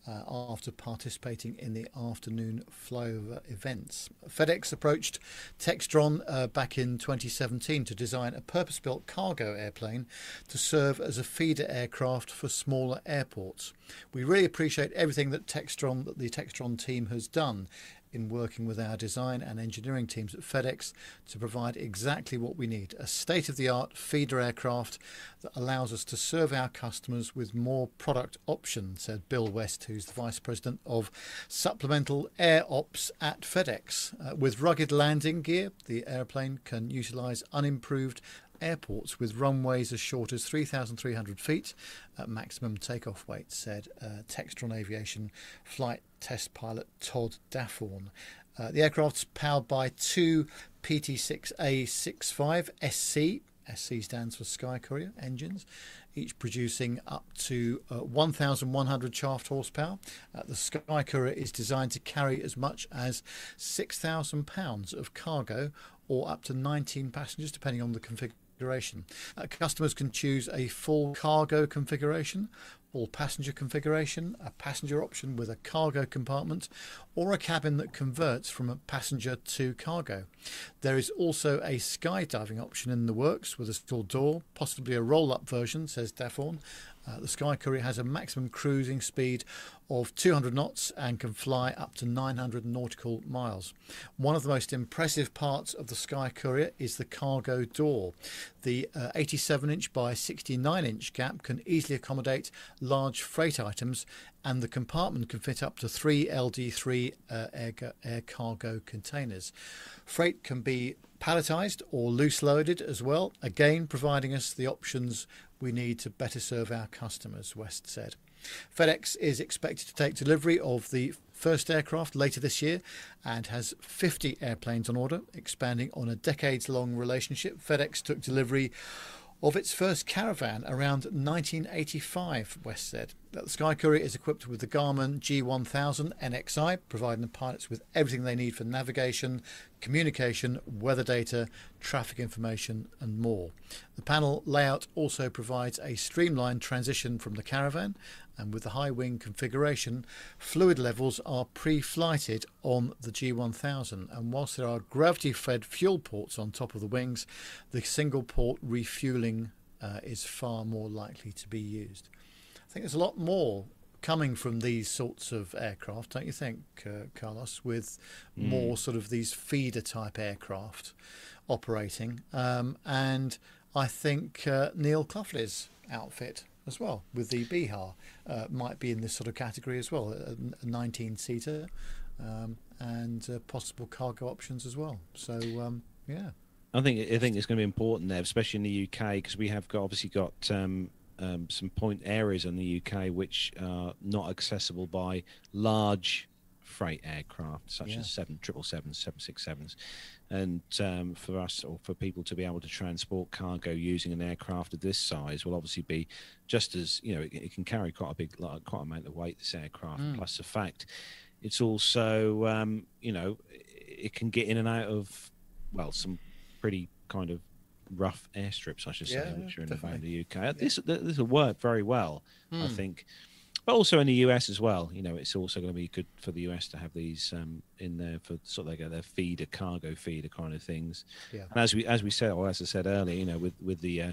uh, after participating in the afternoon flyover events. FedEx approached Textron uh, back in 2017 to design a purpose built cargo airplane to serve as a feeder aircraft for smaller airports. We really appreciate everything that Textron, that the Textron team has done in working with our design and engineering teams at FedEx to provide exactly what we need a state of the art feeder aircraft that allows us to serve our customers with more product options, said Bill West, who's the Vice President of Supplemental Air Ops at FedEx. Uh, with rugged landing gear, the airplane can utilize unimproved airports with runways as short as 3,300 feet at maximum takeoff weight, said uh, Textron Aviation flight test pilot Todd Dafforn. Uh, the aircraft's powered by two PT6A65 SC. SC stands for Sky Courier engines, each producing up to uh, 1,100 shaft horsepower. Uh, the Sky Courier is designed to carry as much as 6,000 pounds of cargo or up to 19 passengers, depending on the configuration configuration. Uh, customers can choose a full cargo configuration, all passenger configuration, a passenger option with a cargo compartment, or a cabin that converts from a passenger to cargo. There is also a skydiving option in the works with a stall door, possibly a roll up version, says Dafforn, uh, the Sky Courier has a maximum cruising speed of 200 knots and can fly up to 900 nautical miles. One of the most impressive parts of the Sky Courier is the cargo door. The 87 uh, inch by 69 inch gap can easily accommodate large freight items, and the compartment can fit up to three LD3 uh, air, air cargo containers. Freight can be palletized or loose loaded as well, again providing us the options we need to better serve our customers, West said. FedEx is expected to take delivery of the first aircraft later this year and has 50 airplanes on order, expanding on a decades long relationship. FedEx took delivery of its first caravan around 1985, West said. that The Sky Courier is equipped with the Garmin G1000 NXI, providing the pilots with everything they need for navigation, communication, weather data, traffic information, and more. The panel layout also provides a streamlined transition from the caravan and with the high wing configuration, fluid levels are pre flighted on the G1000. And whilst there are gravity fed fuel ports on top of the wings, the single port refueling uh, is far more likely to be used. I think there's a lot more coming from these sorts of aircraft, don't you think, uh, Carlos, with mm. more sort of these feeder type aircraft operating? Um, and I think uh, Neil Cloughley's outfit as well with the BEHA uh, might be in this sort of category as well, a 19 seater um, and uh, possible cargo options as well. So um, yeah. I think I think it's going to be important there, especially in the UK, because we have got, obviously got um, um, some point areas in the UK which are not accessible by large freight aircraft such yeah. as seven triple sevens, seven six sevens, and um, for us or for people to be able to transport cargo using an aircraft of this size will obviously be just as you know it, it can carry quite a big like, quite a amount of weight this aircraft mm. plus the fact it's also um, you know it can get in and out of well some pretty kind of rough airstrips I should say yeah, which are in the UK this this will work very well mm. I think but also in the US as well. You know, it's also going to be good for the US to have these um, in there for sort of like their feeder, cargo feeder kind of things. Yeah. And as we as we said, or as I said earlier, you know, with with the uh,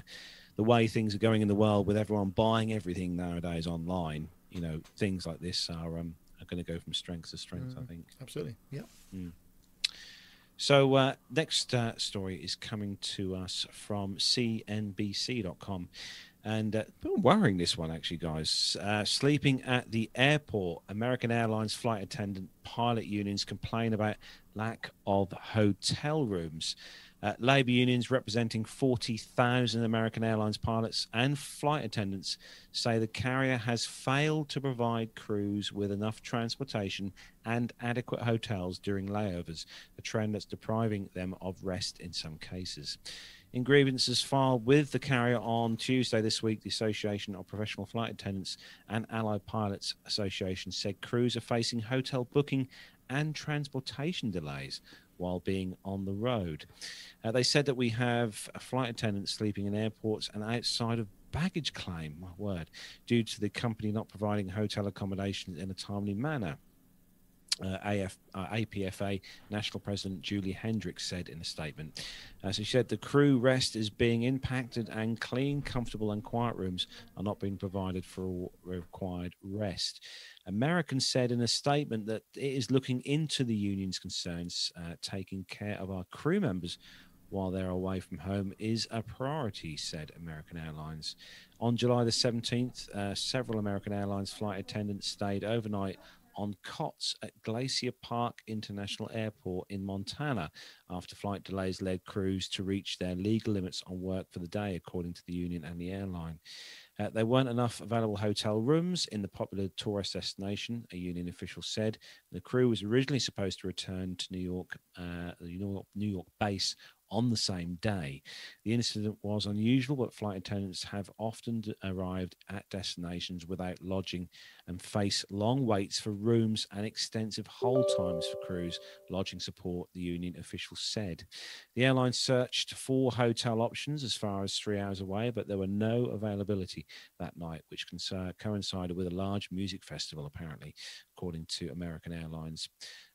the way things are going in the world, with everyone buying everything nowadays online, you know, things like this are um, are going to go from strength to strength. Mm, I think. Absolutely. Yeah. Mm. So, uh, next uh, story is coming to us from CNBC.com. And uh, been worrying this one actually, guys. Uh, sleeping at the airport, American Airlines flight attendant pilot unions complain about lack of hotel rooms. Uh, labor unions representing 40,000 American Airlines pilots and flight attendants say the carrier has failed to provide crews with enough transportation and adequate hotels during layovers, a trend that's depriving them of rest in some cases. In grievances filed with the carrier on Tuesday this week, the Association of Professional Flight Attendants and Allied Pilots Association said crews are facing hotel booking and transportation delays, while being on the road. Uh, they said that we have flight attendants sleeping in airports and outside of baggage claim, my word, due to the company not providing hotel accommodation in a timely manner. Uh, AF, uh, APFA National President Julie Hendricks said in a statement. Uh, so she said the crew rest is being impacted and clean, comfortable, and quiet rooms are not being provided for required rest. American said in a statement that it is looking into the union's concerns, uh, taking care of our crew members while they're away from home is a priority, said American Airlines. On July the 17th, uh, several American Airlines flight attendants stayed overnight on cots at Glacier Park International Airport in Montana after flight delays led crews to reach their legal limits on work for the day, according to the union and the airline. Uh, there weren't enough available hotel rooms in the popular tourist destination, a union official said. The crew was originally supposed to return to New York, uh, the New York, New York base on the same day. The incident was unusual, but flight attendants have often arrived at destinations without lodging and face long waits for rooms and extensive hold times for crews. Lodging support, the union official said. The airline searched for hotel options as far as three hours away, but there were no availability that night, which coincided with a large music festival, apparently, according to American Airlines.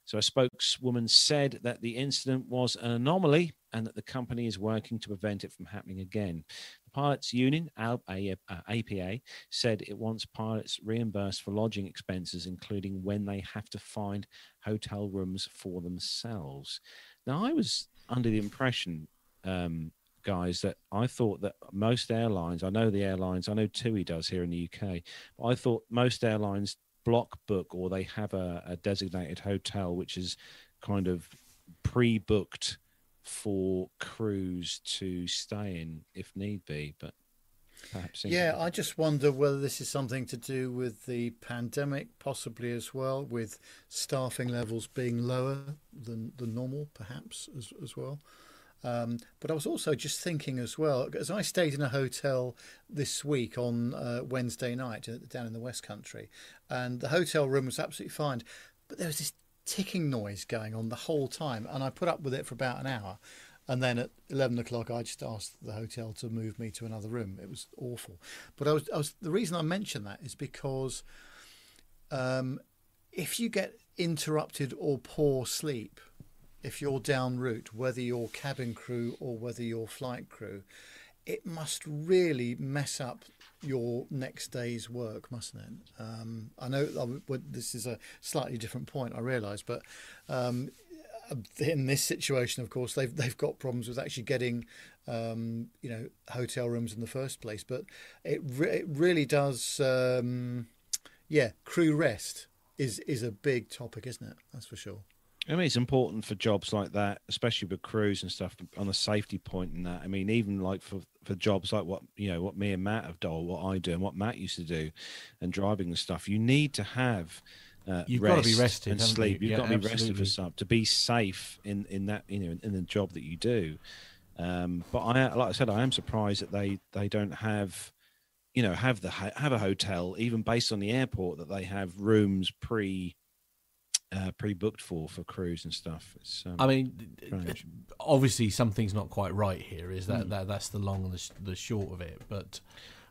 So a spokeswoman said that the incident was an anomaly and that the company is working to prevent it from happening again. The pilots union, APA, said it wants pilots reimbursed for lodging expenses, including when they have to find hotel rooms for themselves. Now, I was under the impression, um, guys, that I thought that most airlines, I know the airlines, I know TUI does here in the UK, but I thought most airlines block book or they have a, a designated hotel which is kind of pre-booked for crews to stay in if need be but perhaps yeah i just wonder whether this is something to do with the pandemic possibly as well with staffing levels being lower than the normal perhaps as, as well. Um, but I was also just thinking as well, as I stayed in a hotel this week on uh, Wednesday night uh, down in the West Country, and the hotel room was absolutely fine, but there was this ticking noise going on the whole time, and I put up with it for about an hour. And then at eleven o'clock, I just asked the hotel to move me to another room. It was awful. But I was, I was the reason I mention that is because um, if you get interrupted or poor sleep, if you're down route, whether you're cabin crew or whether you're flight crew, it must really mess up your next day's work, mustn't it? Um, I know this is a slightly different point, I realise, but um, in this situation, of course, they've they've got problems with actually getting, um, you know, hotel rooms in the first place. But it re- it really does, um, yeah. Crew rest is is a big topic, isn't it? That's for sure. I mean, it's important for jobs like that, especially with crews and stuff on a safety point and that. I mean, even like for, for jobs like what you know, what me and Matt have done, what I do, and what Matt used to do, and driving and stuff. You need to have uh, you've got to be rested and sleep. You? have yeah, got to be rested for stuff to be safe in in that you know in, in the job that you do. Um, but I, like I said, I am surprised that they they don't have, you know, have the have a hotel even based on the airport that they have rooms pre uh, pre-booked for for crews and stuff. Um, I mean, strange. obviously something's not quite right here. Is that, mm. that that's the long and the, the short of it? But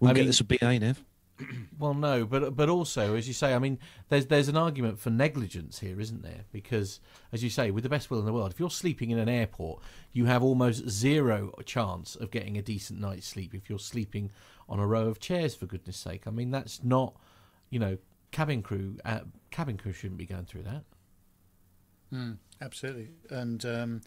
we'll I mean, this a Nev. well, no, but but also, as you say, I mean, there's there's an argument for negligence here, isn't there? Because, as you say, with the best will in the world, if you're sleeping in an airport, you have almost zero chance of getting a decent night's sleep if you're sleeping on a row of chairs. For goodness' sake, I mean, that's not, you know, cabin crew. Uh, cabin crew shouldn't be going through that. Mm, absolutely. And um,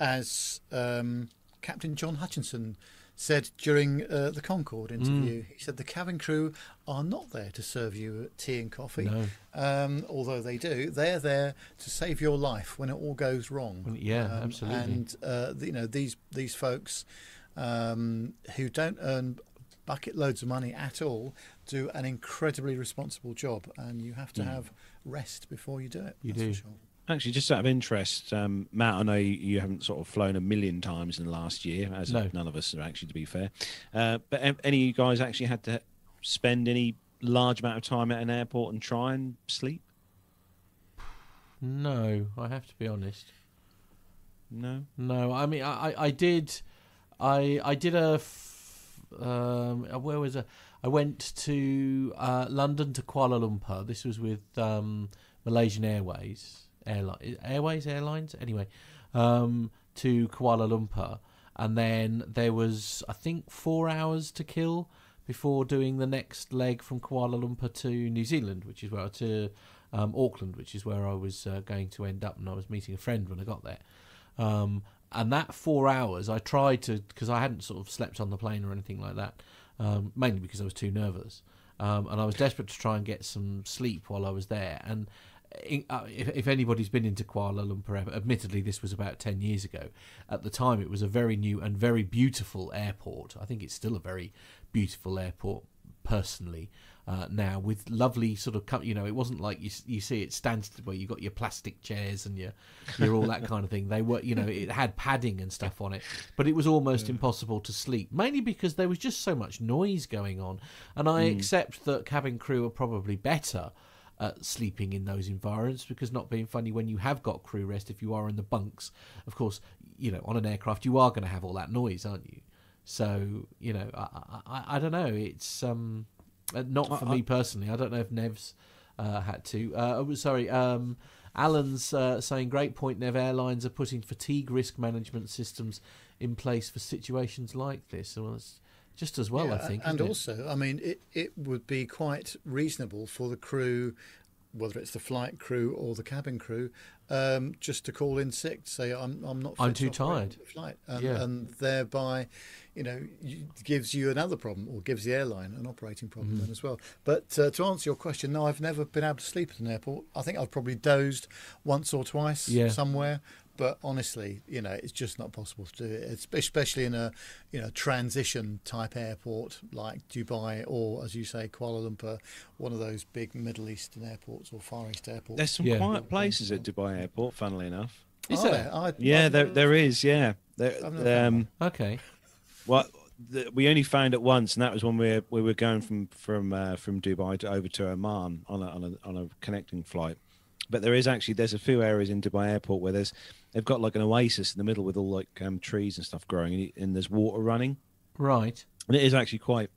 as um, Captain John Hutchinson said during uh, the Concorde interview, mm. he said the cabin crew are not there to serve you tea and coffee. No. Um, although they do, they're there to save your life when it all goes wrong. Yeah, um, absolutely. And uh, you know these these folks um, who don't earn bucket loads of money at all do an incredibly responsible job, and you have to mm. have rest before you do it. You do. Sure. Actually, just out of interest, um, Matt, I know you haven't sort of flown a million times in the last year, as no. none of us are actually, to be fair. Uh, but any of you guys actually had to spend any large amount of time at an airport and try and sleep? No, I have to be honest. No. No, I mean, I, I- I did, I, I did a, f- um, where was it? I went to uh, London to Kuala Lumpur. This was with um, Malaysian Airways, airline, Airways Airlines. Anyway, um, to Kuala Lumpur, and then there was, I think, four hours to kill before doing the next leg from Kuala Lumpur to New Zealand, which is where to um, Auckland, which is where I was uh, going to end up, and I was meeting a friend when I got there. Um, and that four hours, I tried to because I hadn't sort of slept on the plane or anything like that, um, mainly because I was too nervous, um, and I was desperate to try and get some sleep while I was there. And in, uh, if, if anybody's been into Kuala Lumpur, admittedly this was about ten years ago. At the time, it was a very new and very beautiful airport. I think it's still a very beautiful airport, personally. Uh, now with lovely sort of you know it wasn't like you you see it stands where you got your plastic chairs and your your all that kind of thing. They were you know it had padding and stuff on it but it was almost impossible to sleep mainly because there was just so much noise going on. And I accept that cabin crew are probably better at sleeping in those environments because not being funny when you have got crew rest if you are in the bunks of course you know on an aircraft you are going to have all that noise aren't you? So you know I, I, I- I don't know it's um uh, not for I- me personally. I don't know if Nev's uh, had to. Uh, oh, sorry um Alan's uh, saying great point Nev. Airlines are putting fatigue risk management systems in place for situations like this. Well it's just as well I think And it? also, I mean, it, it would be quite reasonable for the crew, whether it's the flight crew or the cabin crew, um, just to call in sick, say I'm I'm not. I'm too tired." Flight, and, Yeah. and thereby, you know, gives you another problem or gives the airline an operating problem Mm-hmm. then as well. But uh, to answer your question, no, I've never been able to sleep at an airport. I think I've probably dozed once or twice Yeah. somewhere. But honestly, you know, it's just not possible to do it, It's- especially in a, you know, transition type airport like Dubai or, as you say, Kuala Lumpur, one of those big Middle Eastern airports or Far East airports. There's some Yeah. quiet places at Dubai Airport, funnily enough. Is Are there? I- Yeah, I- there there is. Yeah, there, I've never found um, okay well, the, we only found it once, and that was when we were, we were going from from uh, from Dubai to, over to Oman on a, on a on a connecting flight. But there is actually there's a few areas in Dubai Airport where there's they've got like an oasis in the middle with all like um, trees and stuff growing, and, and there's water running, right and it is actually quite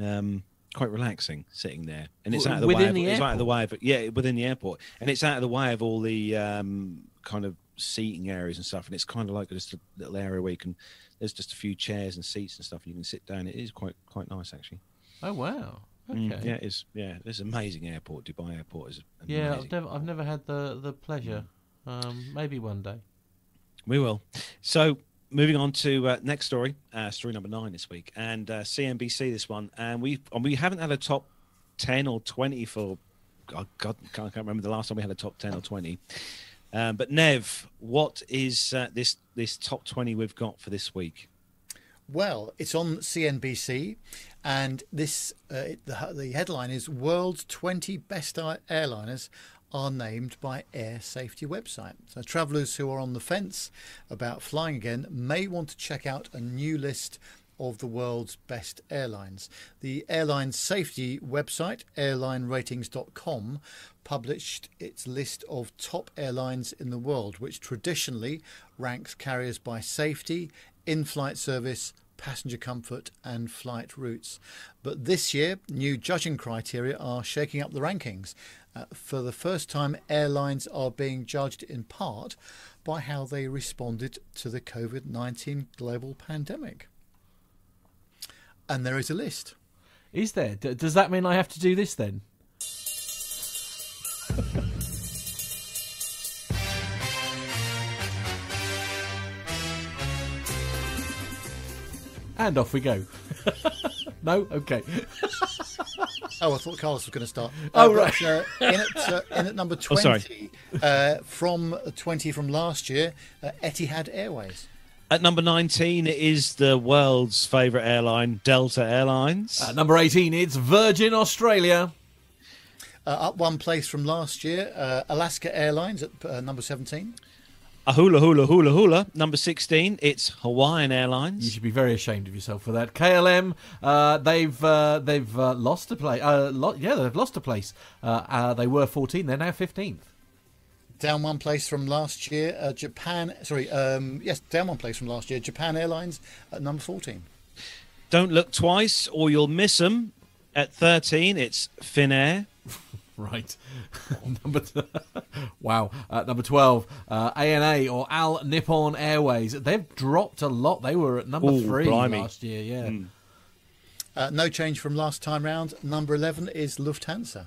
um quite relaxing sitting there, and it's out of the way. Of, the it's out of the way of yeah within the airport, and it's out of the way of all the um kind of seating areas and stuff, and it's kind of like just a little area where you can. There's just a few chairs and seats and stuff, and you can sit down. It is quite quite nice actually. oh wow okay Mm, yeah, it's yeah, it's an amazing airport. Dubai Airport is Yeah. I've never, I've never had the the pleasure. Um, maybe one day. We will. So moving on to uh, next story, uh, story number nine this week, and uh, CNBC this one, and we and we haven't had a top ten or twenty for God, God can't, can't remember the last time we had a top ten or twenty. Um, but Nev, what is uh, this this top twenty we've got for this week? Well, it's on CNBC, and this uh, the, the headline is "World's 20 Best Air- Airliners Are Named by Air Safety Website." So, travellers who are on the fence about flying again may want to check out a new list of the world's best airlines. The airline safety website, airlineratings.com, published its list of top airlines in the world, which traditionally ranks carriers by safety, in flight service, passenger comfort, and flight routes. But this year, new judging criteria are shaking up the rankings. Uh, for the first time, airlines are being judged in part by how they responded to the COVID 19 global pandemic. And there is a list. Is there? D- does that mean I have to do this then? and off we go. no, okay. Oh, I thought Carlos was going to start. Oh, Uh, right. but, uh, in, at, uh, in at number Oh, 20, sorry. uh, from 20 from last year, uh, Etihad Airways. At number nineteen, it is the world's favourite airline, Delta Airlines. At number 18, it's Virgin Australia. Uh, up one place from last year, uh, Alaska Airlines at uh, number 17. A hula hula hula hula. Number sixteen, it's Hawaiian Airlines. You should be very ashamed of yourself for that. KLM, uh, they've uh, they've uh, lost a place. Uh, lo- yeah, they've lost a place. Uh, uh, they were 14. They're now 15th. down one place from last year. Uh, Japan, sorry, um, yes, down one place from last year. Japan Airlines at number 14. Don't look twice or you'll miss them. At 13, it's Finnair. Right. number t- wow. Uh, number 12, uh, ANA or All Nippon Airways. They've dropped a lot. They were at number Ooh, three blimey. last year. Yeah. Uh, no change from last time round. Number 11 is Lufthansa.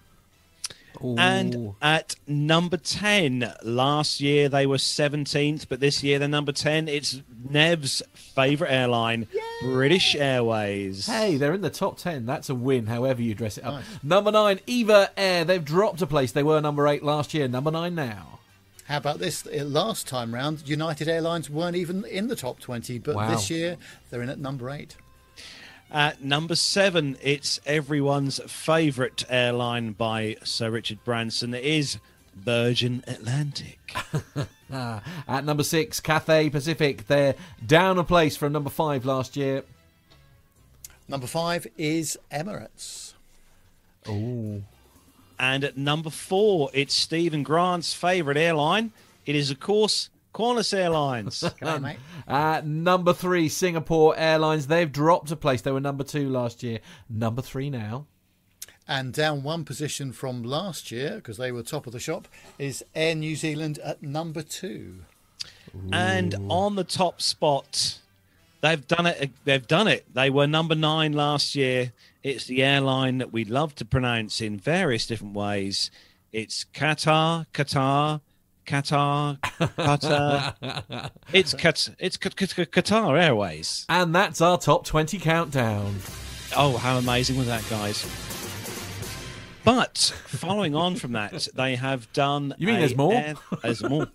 And at number 10, last year they were 17th, but this year they're number 10. It's Nev's favourite airline, British Airways. Hey, they're in the top 10. That's a win, however you dress it up. Number 9, Eva Air. They've dropped a place. They were number 8 last year. Number 9 now. How about this? Uh, Last time round, United Airlines weren't even in the top 20, but Wow. this year they're in at number 8. At number 7, it's everyone's favourite airline by Sir Richard Branson. It is Virgin Atlantic. At number 6, Cathay Pacific. They're down a place from number 5 last year. Number 5 is Emirates. Oh. And at number 4, it's Stephen Grant's favourite airline. It is, of course, Qantas Airlines. Go on, mate. At number 3, Singapore Airlines. They've dropped a place. They were number 2 last year. Number 3 now. And down one position from last year, because they were top of the shop, is Air New Zealand at number 2. and on the top spot they've done it they've done it they were number nine last year it's the airline that we love to pronounce in various different ways it's qatar qatar qatar qatar. It's Qat- it's Qat- Qat- qatar airways. And that's our top 20 countdown. oh how amazing was that guys but following on from that, they have done. You mean a there's more? air- there's more.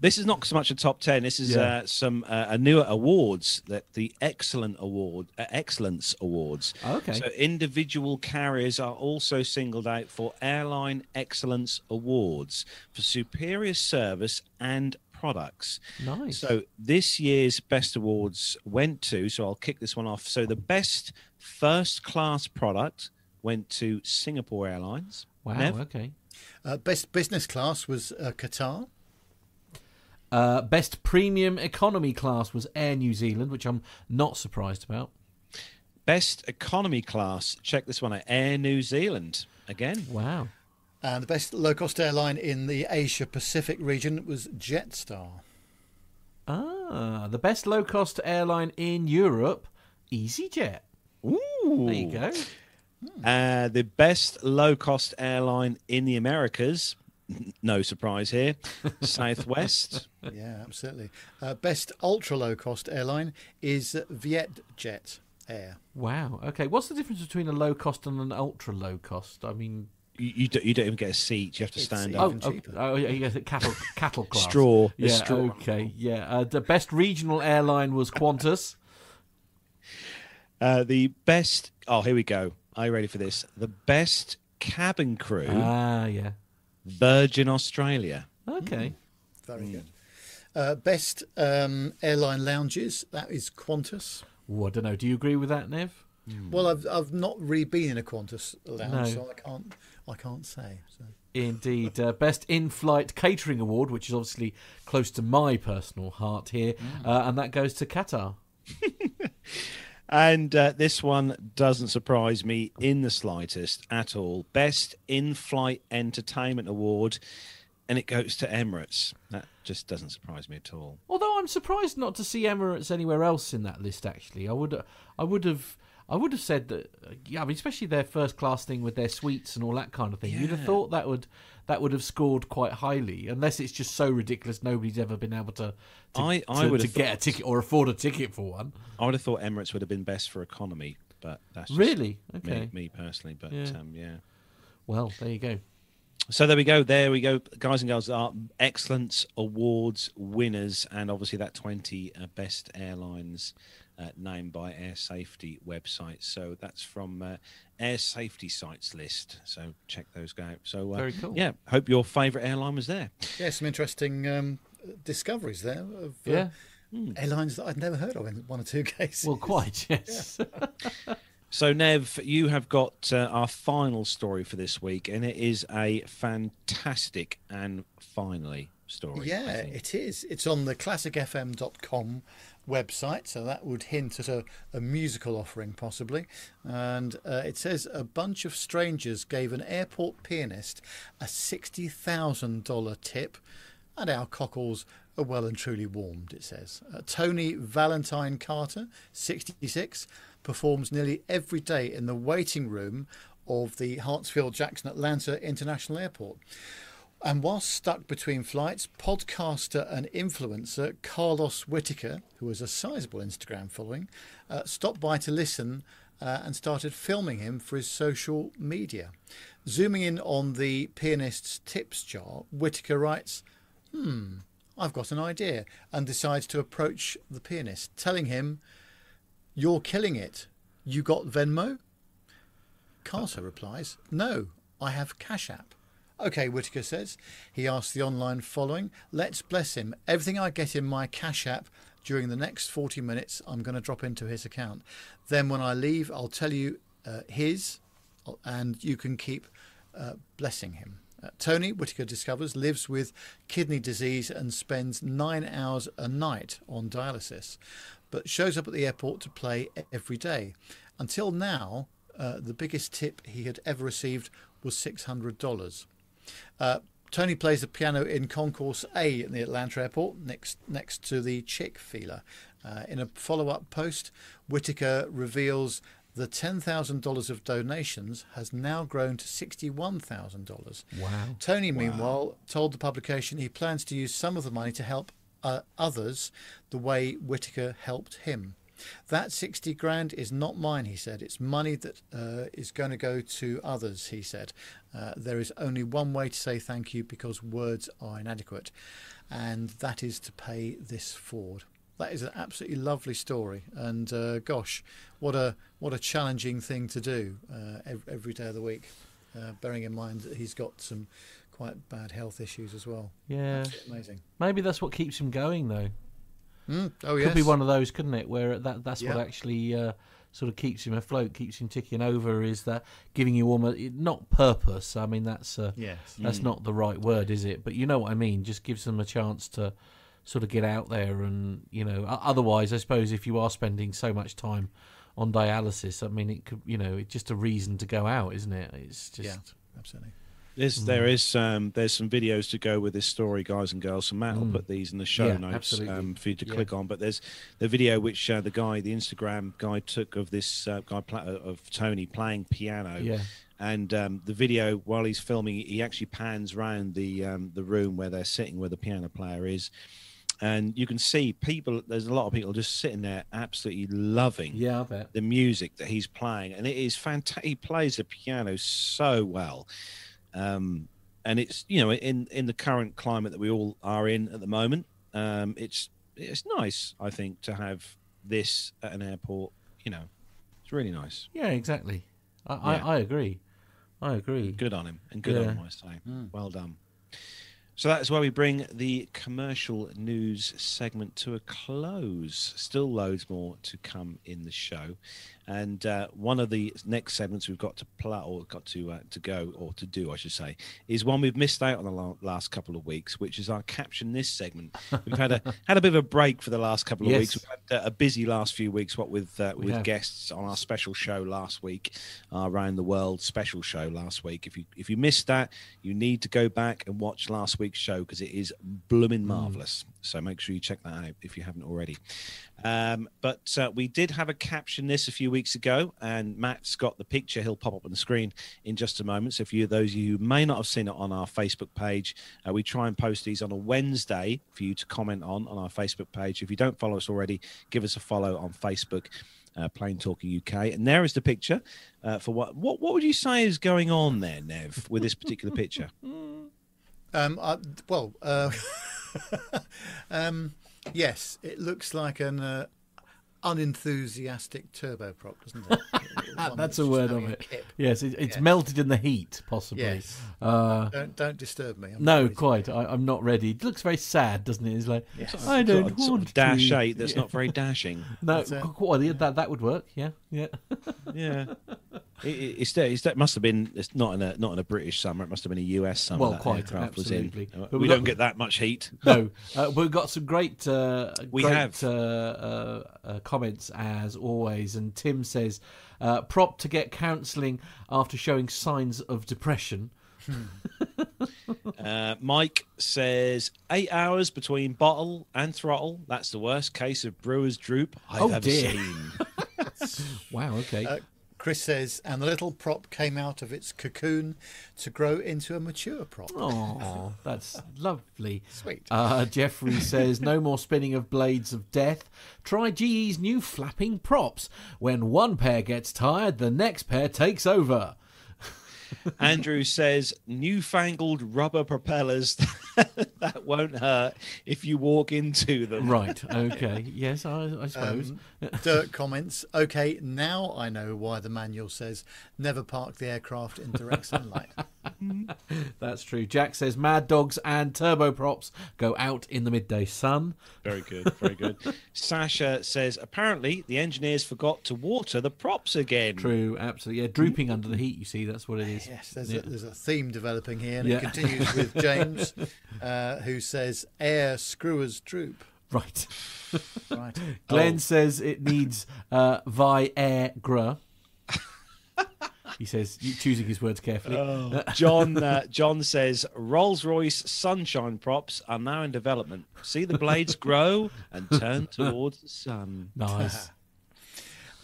This is not so much a top ten. This is Yeah. uh, some uh, a newer awards that the Excellent Award, uh, Excellence Awards. Okay. So individual carriers are also singled out for Airline Excellence Awards for superior service and products. Nice. So this year's best awards went to. So I'll kick this one off. So the best first class product went to Singapore Airlines. Wow, Nev? okay. Uh, best business class was uh, Qatar. Uh, best premium economy class was Air New Zealand, which I'm not surprised about. Best economy class. Check this one out. Air New Zealand again. Wow. And the best low cost airline in the Asia Pacific region was Jetstar. Ah, the best low cost airline in Europe, EasyJet. Ooh. There you go. Uh, the best low cost airline in the Americas. No surprise here. Southwest. Yeah, absolutely. Uh, best ultra low cost airline is Vietjet Air. Wow. Okay. What's the difference between a low cost and an ultra low cost? I mean, You, you, don't, you don't even get a seat. You have to stand even up. oh, Even oh, cheaper. oh, yeah, you get cattle cattle class. Straw. Yeah. straw. Okay. Yeah. Uh, the best regional airline was Qantas. Uh, the best. Oh, here we go. Are you ready for this? The best cabin crew. ah, yeah. Virgin Australia. Okay. Very good. Uh, best um, airline lounges, that is Qantas. Ooh, I don't know. Do you agree with that, Nev? Well, I've I've not really been in a Qantas lounge, No. so I can't I can't say. So. Indeed. Uh, best in-flight catering award, which is obviously close to my personal heart here, uh, and that goes to Qatar. And uh, this one doesn't surprise me in the slightest at all. Best in flight entertainment award, and it goes to Emirates. That just doesn't surprise me at all. Although I'm surprised not to see Emirates anywhere else in that list. Actually, I would, I would have, I would have said that. Yeah, I mean, especially their first class thing with their suites and all that kind of thing. You'd have thought that would that would have scored quite highly, unless it's just so ridiculous nobody's ever been able to to, I- I to, would to get a ticket or afford a ticket for one. I would have thought Emirates would have been best for economy, but that's Really? me, Okay. me personally. But Yeah. um, yeah. Well, there you go. So there we go. There we go, guys and girls. Are excellence awards winners, and obviously that twenty uh, best airlines uh, named by Air Safety website. So that's from uh, Air Safety sites list. So check those out. So uh, Very cool. Yeah, hope your favourite airline was there. Yeah, some interesting um, discoveries there of uh, Yeah. airlines that I'd never heard of in one or two cases. Well, quite yes. So Nev, you have got uh, our final story for this week, and it is a fantastic and finally story. Yeah, it is. It's on the classicfm.com website, so that would hint at a, a musical offering possibly. And uh, it says a bunch of strangers gave an airport pianist a $60,000 tip, and our cockles are well and truly warmed, it says. Uh, Tony Valentine Carter, 66, performs nearly every day in the waiting room of the Hartsfield Jackson Atlanta International Airport. And whilst stuck between flights, podcaster and influencer Carlos Whitaker, who has a sizable Instagram following, uh, stopped by to listen uh, and started filming him for his social media. Zooming in on the pianist's tips jar, Whitaker writes, Hmm, I've got an idea, and decides to approach the pianist, telling him, You're killing it. You got Venmo? Carter replies, No, I have Cash App. Okay, Whitaker says. He asks the online following Let's bless him. Everything I get in my Cash App during the next 40 minutes, I'm going to drop into his account. Then when I leave, I'll tell you uh, his, and you can keep uh, blessing him. Uh, Tony, Whitaker discovers, lives with kidney disease and spends nine hours a night on dialysis, but shows up at the airport to play every day. Until now, uh, the biggest tip he had ever received was $600. Uh, Tony plays the piano in Concourse A at the Atlanta airport, next next to the Chick-fil-A. Uh, in a follow-up post, Whitaker reveals the $10,000 of donations has now grown to $61,000. Wow. Tony, meanwhile, told the publication he plans to use some of the money to help uh, others the way Whitaker helped him. That 60 grand is not mine, he said. It's money that uh, is going to go to others, he said. Uh, there is only one way to say thank you because words are inadequate, and that is to pay this forward. That is an absolutely lovely story, and uh, gosh, what a what a challenging thing to do uh, every, every day of the week. Uh, bearing in mind that he's got some quite bad health issues as well. Yeah. Amazing. Maybe that's what keeps him going, though. Mm, oh Could be one of those, couldn't it? Where that that's what actually uh, sort of keeps him afloat, keeps him ticking over. Is that giving you almost not purpose? I mean, that's uh, Yes. that's not the right word, is it? But you know what I mean. Just gives them a chance to sort of get out there, and you know. Otherwise, I suppose if you are spending so much time on dialysis, I mean, it could, you know, it's just a reason to go out, isn't it? It's just. Yeah. Absolutely. There's there is um, there's some videos to go with this story, guys and girls. So Matt will Mm. put these in the show Yeah, notes um, for you to Yeah. click on. But there's the video which uh, the guy, the Instagram guy, took of this uh, guy pla- of Tony playing piano. Yeah. And um, the video, while he's filming, he actually pans round the um, the room where they're sitting, where the piano player is, and you can see people. There's a lot of people just sitting there, absolutely loving Yeah, the music that he's playing, and it is fantastic. He plays the piano so well, um, and it's you know in in the current climate that we all are in at the moment, um, it's it's nice I think to have this at an airport. You know, it's really nice. Yeah, exactly. I, Yeah. I, I agree. I agree. Good on him, and good Yeah. on him, I say. Well done. So that's where we bring the commercial news segment to a close. Still loads more to come in the show, and uh, one of the next segments we've got to play or got to uh, to go or to do, I should say, is one we've missed out on the la- last couple of weeks, which is our caption this segment. We've had a had a bit of a break for the last couple of Yes. weeks. We've had uh, a busy last few weeks, what with uh, with guests on our special show last week, our around the world special show last week. If you if you missed that, you need to go back and watch last week's show because it is blooming marvelous. So make sure you check that out if you haven't already. Um, but uh, we did have a caption this a few weeks ago, and Matt's got the picture. He'll pop up on the screen in just a moment. So, for you, those of you who may not have seen it on our Facebook page, uh, we try and post these on a Wednesday for you to comment on on our Facebook page. If you don't follow us already, give us a follow on Facebook. Uh, Plane Talking UK, and there is the picture uh, for what, what what would you say is going on there, Nev, with this particular picture? Um, I, well, uh, um, yes, it looks like an uh, unenthusiastic turboprop, doesn't it? That's that's a word having of it. kip. Yes, it, it's Yes. melted in the heat, possibly. Yes. Uh, Don't don't disturb me. I'm no, quite. I, I'm not ready. It looks very sad, doesn't it? It's like Yes. I don't sort want of dash to. eight that's Yeah. not very dashing. No, That's it. qu- qu- that that would work. Yeah, yeah. Yeah. It, it, it's, it's, it must have been. It's not in a not in a British summer. It must have been a US summer. Well, that quite, absolutely. Was in. But we we've don't get that much heat. no, uh, we've got some great, uh, We great, have. uh, uh, uh, comments as always. And Tim says, uh, "Prop to get counselling after showing signs of depression." Uh, Mike says eight hours between bottle and throttle. That's the worst case of brewer's droop I've Oh, ever dear. seen. Wow. Okay. Uh, Chris says, and the little prop came out of its cocoon to grow into a mature prop. Oh, that's lovely. Sweet. Uh, Jeffrey says, no more spinning of blades of death. Try GE's new flapping props. When one pair gets tired, the next pair takes over. Andrew says newfangled rubber propellers that won't hurt if you walk into them. Right. Okay. Yes, I, I suppose. Um, Dirk comments, okay, now I know why the manual says never park the aircraft in direct sunlight. That's true. Jack says, mad dogs and turboprops go out in the midday sun. Very good, very good. Sasha says apparently the engineers forgot to water the props again. True. Absolutely. Yeah. Drooping under the heat. You see, that's what it is. Yes, there's, Yeah. a, there's a theme developing here, and Yeah. it continues with James, uh, who says, air screwers droop. Right. Right. Glenn Oh. says it needs uh, Viagra. he says, choosing his words carefully. Oh. John uh, John says Rolls Royce Sunshine props are now in development. See the blades grow and turn towards the sun. Nice.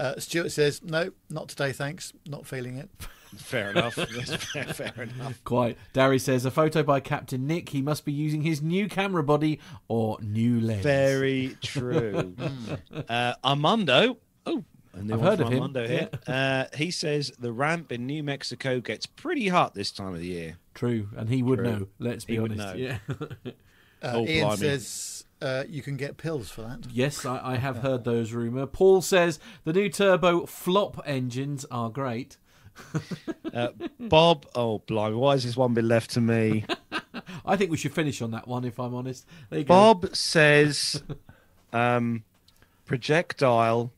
Uh, Stuart says, no, not today, thanks. Not feeling it. Fair enough. Fair, fair enough. Quite. Darry says a photo by Captain Nick. He must be using his new camera body or new lens. Very true. uh, Armando. Oh, I've heard from of him, Armando here. Uh, he says the ramp in New Mexico gets pretty hot this time of the year. True, and he would True. know. Let's be He would honest. know. Yeah. Uh, Oh, Ian blimey. says, uh, you can get pills for that. yes, I, I have heard those rumour. Paul says the new turbo flop engines are great. Uh, Bob. Oh, blimey. Why has this one been left to me? I think we should finish on that one, if I'm honest. There you go. Bob says um, projectile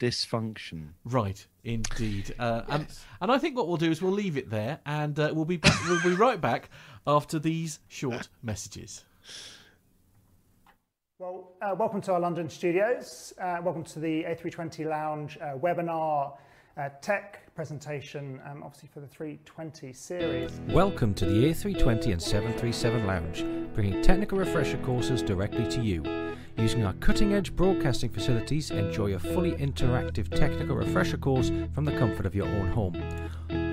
dysfunction. Right, indeed. Uh, and, and I think what we'll do is we'll leave it there, and uh, we'll be back. we'll be right back after these short messages. Well, uh, welcome to our London studios. Uh, welcome to the A320 Lounge uh, webinar uh, tech presentation, um, obviously for the 320 series. Welcome to the A320 and 737 Lounge, bringing technical refresher courses directly to you. Using our cutting edge broadcasting facilities, enjoy a fully interactive technical refresher course from the comfort of your own home.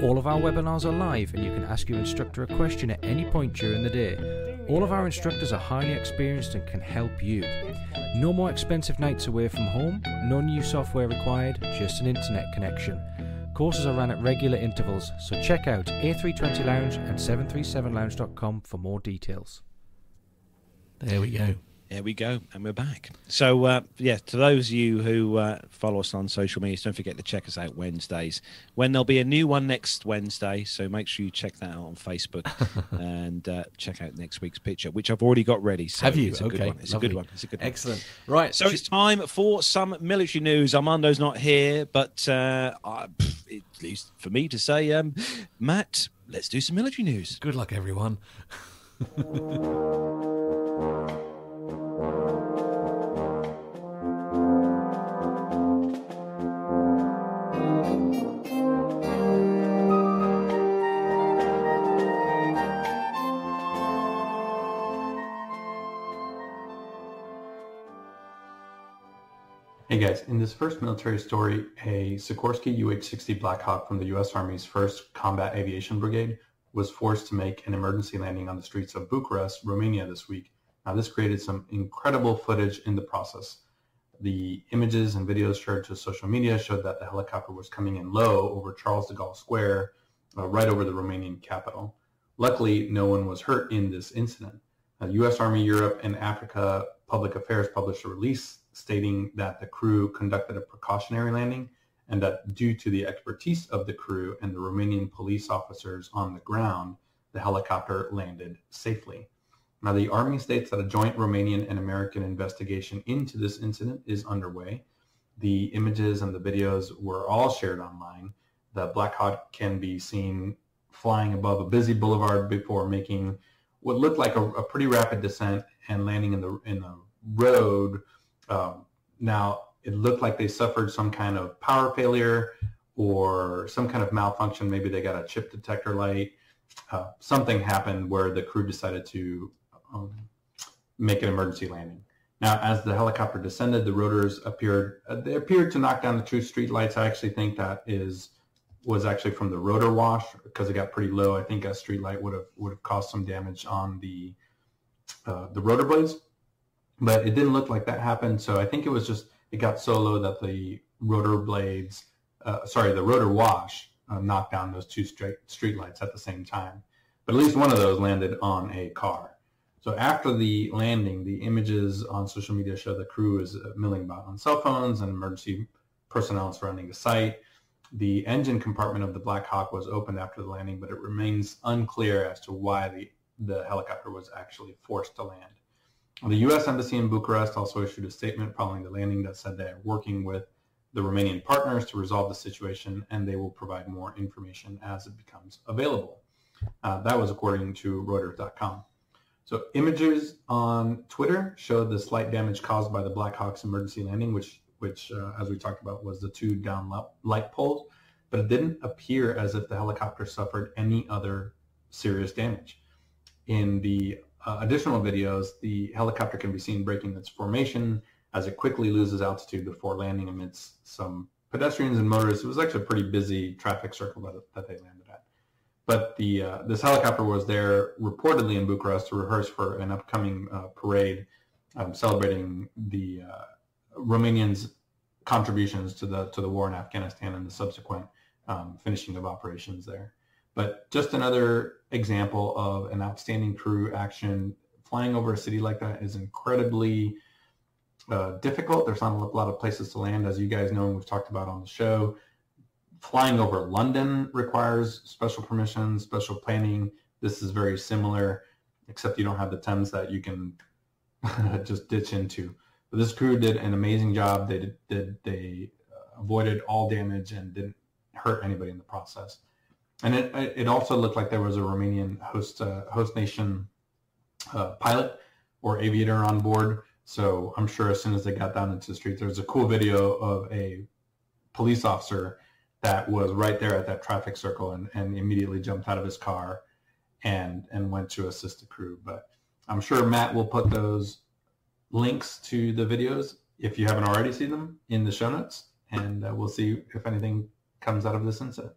All of our webinars are live and you can ask your instructor a question at any point during the day. All of our instructors are highly experienced and can help you. No more expensive nights away from home, no new software required, just an internet connection. Courses are run at regular intervals, so check out A320 Lounge and 737lounge.com for more details. There we go. There we go, and we're back. So, uh, yeah, to those of you who uh, follow us on social media, don't forget to check us out Wednesdays when there'll be a new one next Wednesday. So make sure you check that out on Facebook and uh, check out next week's picture, which I've already got ready. So Have you? It's a good one. It's lovely. a good one. It's a good one. Excellent. Right. So it's time for some military news. Armando's not here, but uh, I, at least for me to say, um, Matt, let's do some military news. good luck, everyone. Hey guys, in this first military story, a Sikorsky UH-60 Black Hawk from the U.S. Army's 1st Combat Aviation Brigade was forced to make an emergency landing on the streets of Bucharest, Romania this week. Now this created some incredible footage in the process. The images and videos shared to social media showed that the helicopter was coming in low over Charles de Gaulle Square, uh, right over the Romanian capital. Luckily, no one was hurt in this incident. U.S. Army Europe and Africa Public Affairs published a release stating that the crew conducted a precautionary landing and that due to the expertise of the crew and the Romanian police officers on the ground, the helicopter landed safely. Now, the Army states that a joint Romanian and American investigation into this incident is underway. The images and the videos were all shared online. the Black Hawk can be seen flying above a busy boulevard before making what looked like a, a pretty rapid descent and landing in the in the road. Um, now it looked like they suffered some kind of power failure or some kind of malfunction. Maybe they got a chip detector light. Uh, something happened where the crew decided to um, make an emergency landing. Now, as the helicopter descended, the rotors appeared uh, they appeared to knock down the two street lights. I actually think that is was actually from the rotor wash because it got pretty low. I think a street light would have would have caused some damage on the uh, the rotor blades, but it didn't look like that happened. So I think it was just it got so low that the rotor blades, uh, sorry, the rotor wash uh, knocked down those two straight street lights at the same time. But at least one of those landed on a car. So after the landing, the images on social media show the crew is uh, milling about on cell phones and emergency personnel surrounding the site. The engine compartment of the Black Hawk was opened after the landing, but it remains unclear as to why the, the helicopter was actually forced to land. The U.S. Embassy in Bucharest also issued a statement following the landing that said they are working with the Romanian partners to resolve the situation and they will provide more information as it becomes available. Uh, that was according to Reuters.com. So images on Twitter showed the slight damage caused by the Black Hawk's emergency landing, which, which uh, as we talked about, was the two down light poles. But it didn't appear as if the helicopter suffered any other serious damage. In the uh, additional videos, the helicopter can be seen breaking its formation as it quickly loses altitude before landing amidst some pedestrians and motorists. It was actually a pretty busy traffic circle that, that they landed. At. But the uh, this helicopter was there reportedly in Bucharest to rehearse for an upcoming uh, parade um, celebrating the uh, Romanians' contributions to the to the war in Afghanistan and the subsequent um, finishing of operations there. But just another example of an outstanding crew action. Flying over a city like that is incredibly uh, difficult. There's not a lot of places to land, as you guys know, and we've talked about on the show flying over London requires special permissions, special planning. This is very similar, except you don't have the Thames that you can just ditch into. But this crew did an amazing job. They did, did they uh, avoided all damage and didn't hurt anybody in the process. And it it also looked like there was a Romanian host uh, host nation uh, pilot or aviator on board. So I'm sure as soon as they got down into the street, there's a cool video of a police officer that was right there at that traffic circle and, and immediately jumped out of his car and and went to assist the crew. But I'm sure Matt will put those links to the videos if you haven't already seen them in the show notes, and uh, we'll see if anything comes out of this incident.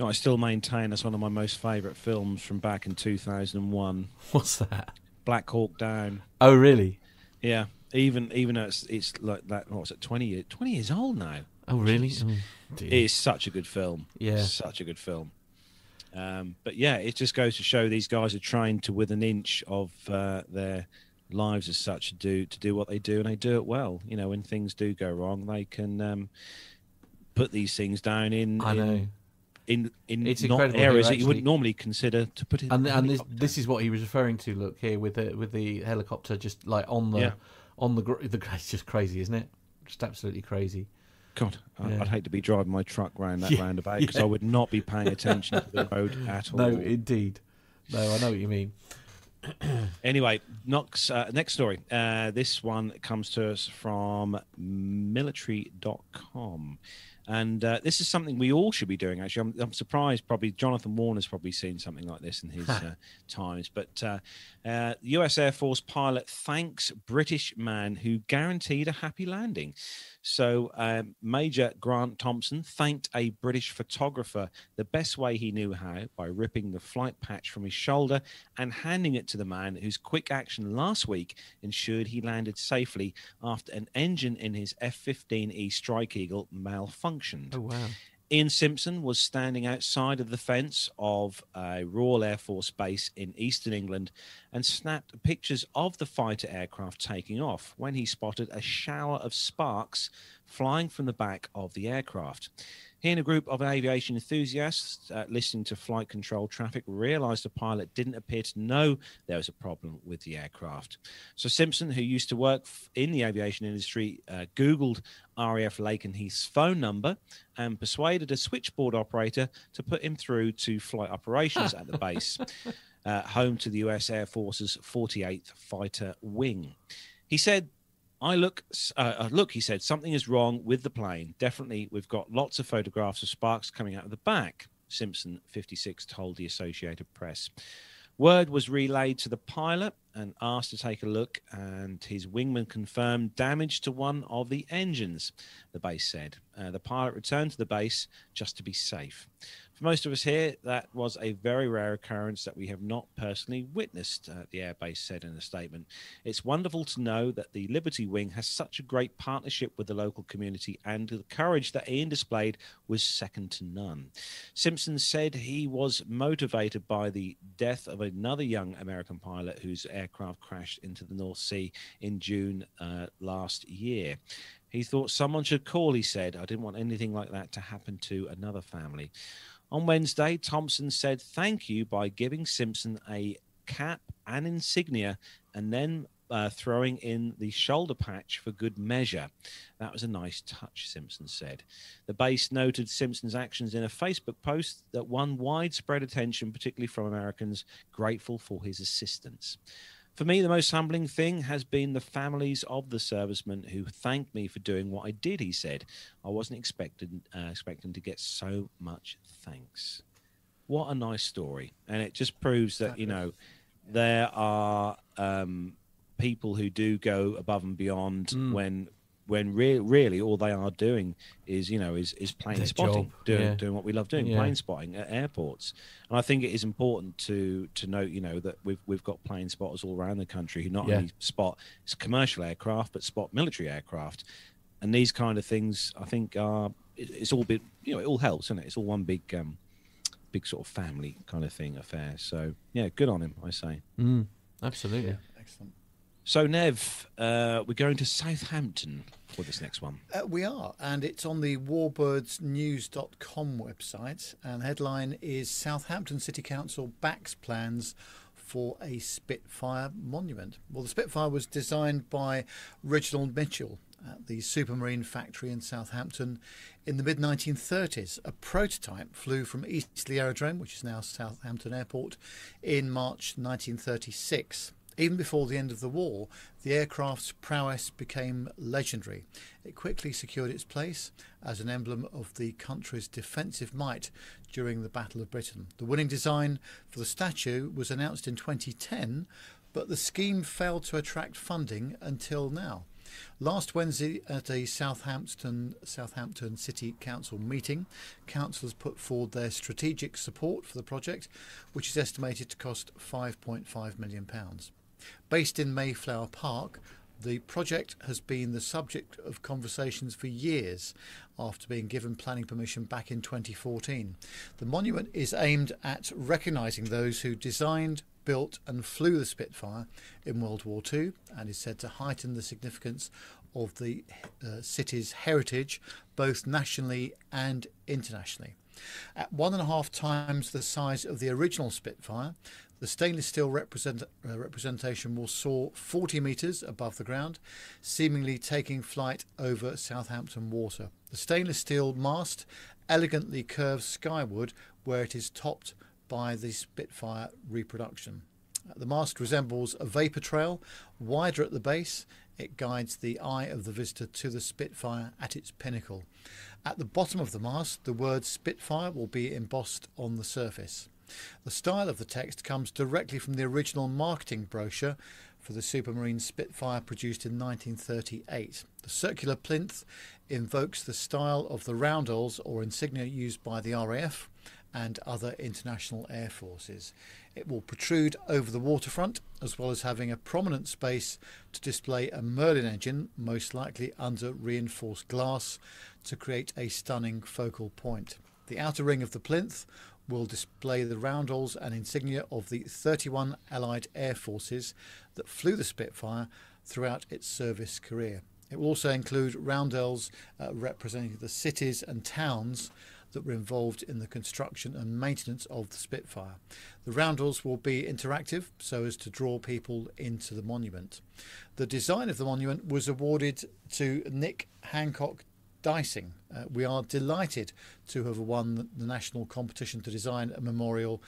No, I still maintain that's one of my most favourite films from back in 2001. What's that? Black Hawk Down. Oh, really? Yeah, even even though it's, it's like that. What's it? Twenty years? Twenty years old now. Oh really? Oh, it is such a good film. Yeah, such a good film. Um, but yeah, it just goes to show these guys are trained to with an inch of uh, their lives as such do to do what they do, and they do it well. You know, when things do go wrong, they can um, put these things down in. I know. In, in in it's not areas that you wouldn't normally consider to put in. And, and this, this is what he was referring to. Look here with the with the helicopter just like on the yeah on the the it's just crazy, isn't it? Just absolutely crazy. God, yeah. I'd hate to be driving my truck round that yeah, roundabout because yeah. I would not be paying attention to the road at all. No, indeed. No, I know what you mean. anyway, next, uh, next story. Uh, this one comes to us from military.com. And uh, this is something we all should be doing. Actually, I'm, I'm, surprised. Probably Jonathan Warner's probably seen something like this in his uh, times. But uh, uh U.S. Air Force pilot thanks British man who guaranteed a happy landing. So um, Major Grant Thompson thanked a British photographer the best way he knew how by ripping the flight patch from his shoulder and handing it to the man whose quick action last week ensured he landed safely after an engine in his F-15E Strike Eagle malfunctioned. Oh wow! Ian Simpson was standing outside of the fence of a Royal Air Force base in eastern England and snapped pictures of the fighter aircraft taking off when he spotted a shower of sparks flying from the back of the aircraft. He and a group of aviation enthusiasts uh, listening to flight control traffic realized the pilot didn't appear to know there was a problem with the aircraft. So Simpson, who used to work in the aviation industry, uh, Googled RAF Lakenheath's phone number and persuaded a switchboard operator to put him through to flight operations at the base, uh, home to the US Air Force's 48th Fighter Wing. He said I look, uh, uh, look, he said, something is wrong with the plane. Definitely, we've got lots of photographs of sparks coming out of the back, Simpson 56 told the Associated Press. Word was relayed to the pilot and asked to take a look, and his wingman confirmed damage to one of the engines, the base said. Uh, the pilot returned to the base just to be safe. For most of us here, that was a very rare occurrence that we have not personally witnessed, uh, the airbase said in a statement. It's wonderful to know that the Liberty Wing has such a great partnership with the local community, and the courage that Ian displayed was second to none. Simpson said he was motivated by the death of another young American pilot whose aircraft crashed into the North Sea in June uh, last year. He thought someone should call, he said. I didn't want anything like that to happen to another family. On Wednesday, Thompson said thank you by giving Simpson a cap and insignia and then uh, throwing in the shoulder patch for good measure. That was a nice touch, Simpson said. The base noted Simpson's actions in a Facebook post that won widespread attention, particularly from Americans grateful for his assistance. For me, the most humbling thing has been the families of the servicemen who thanked me for doing what I did, he said. I wasn't expecting, uh, expecting to get so much thanks. What a nice story. And it just proves that, you know, there are um, people who do go above and beyond mm. when when re- really all they are doing is you know is is plane Their spotting job. doing yeah. doing what we love doing yeah. plane spotting at airports and i think it is important to to note you know that we've we've got plane spotters all around the country who not yeah. only spot commercial aircraft but spot military aircraft and these kind of things i think are it's all bit you know it all helps isn't it it's all one big um big sort of family kind of thing affair so yeah good on him i say mm, absolutely excellent so, Nev, uh, we're going to Southampton for this next one. Uh, we are, and it's on the warbirdsnews.com website. And the headline is Southampton City Council backs plans for a Spitfire monument. Well, the Spitfire was designed by Reginald Mitchell at the Supermarine factory in Southampton in the mid 1930s. A prototype flew from Eastleigh Aerodrome, which is now Southampton Airport, in March 1936. Even before the end of the war, the aircraft's prowess became legendary. It quickly secured its place as an emblem of the country's defensive might during the Battle of Britain. The winning design for the statue was announced in 2010, but the scheme failed to attract funding until now. Last Wednesday at a Southampton Southampton City Council meeting, councillors put forward their strategic support for the project, which is estimated to cost 5.5 million pounds. Based in Mayflower Park, the project has been the subject of conversations for years after being given planning permission back in 2014. The monument is aimed at recognising those who designed, built, and flew the Spitfire in World War II and is said to heighten the significance of the uh, city's heritage both nationally and internationally. At one and a half times the size of the original Spitfire, the stainless steel represent, uh, representation will soar 40 metres above the ground, seemingly taking flight over Southampton water. The stainless steel mast elegantly curves skyward where it is topped by the Spitfire reproduction. The mast resembles a vapour trail, wider at the base. It guides the eye of the visitor to the Spitfire at its pinnacle. At the bottom of the mast, the word Spitfire will be embossed on the surface. The style of the text comes directly from the original marketing brochure for the Supermarine Spitfire produced in 1938. The circular plinth invokes the style of the roundels or insignia used by the RAF and other international air forces. It will protrude over the waterfront as well as having a prominent space to display a Merlin engine, most likely under reinforced glass, to create a stunning focal point. The outer ring of the plinth will display the roundels and insignia of the 31 Allied air forces that flew the Spitfire throughout its service career. It will also include roundels uh, representing the cities and towns that were involved in the construction and maintenance of the Spitfire. The roundels will be interactive so as to draw people into the monument. The design of the monument was awarded to Nick Hancock Dicing. Uh, we are delighted to have won the national competition to design a memorial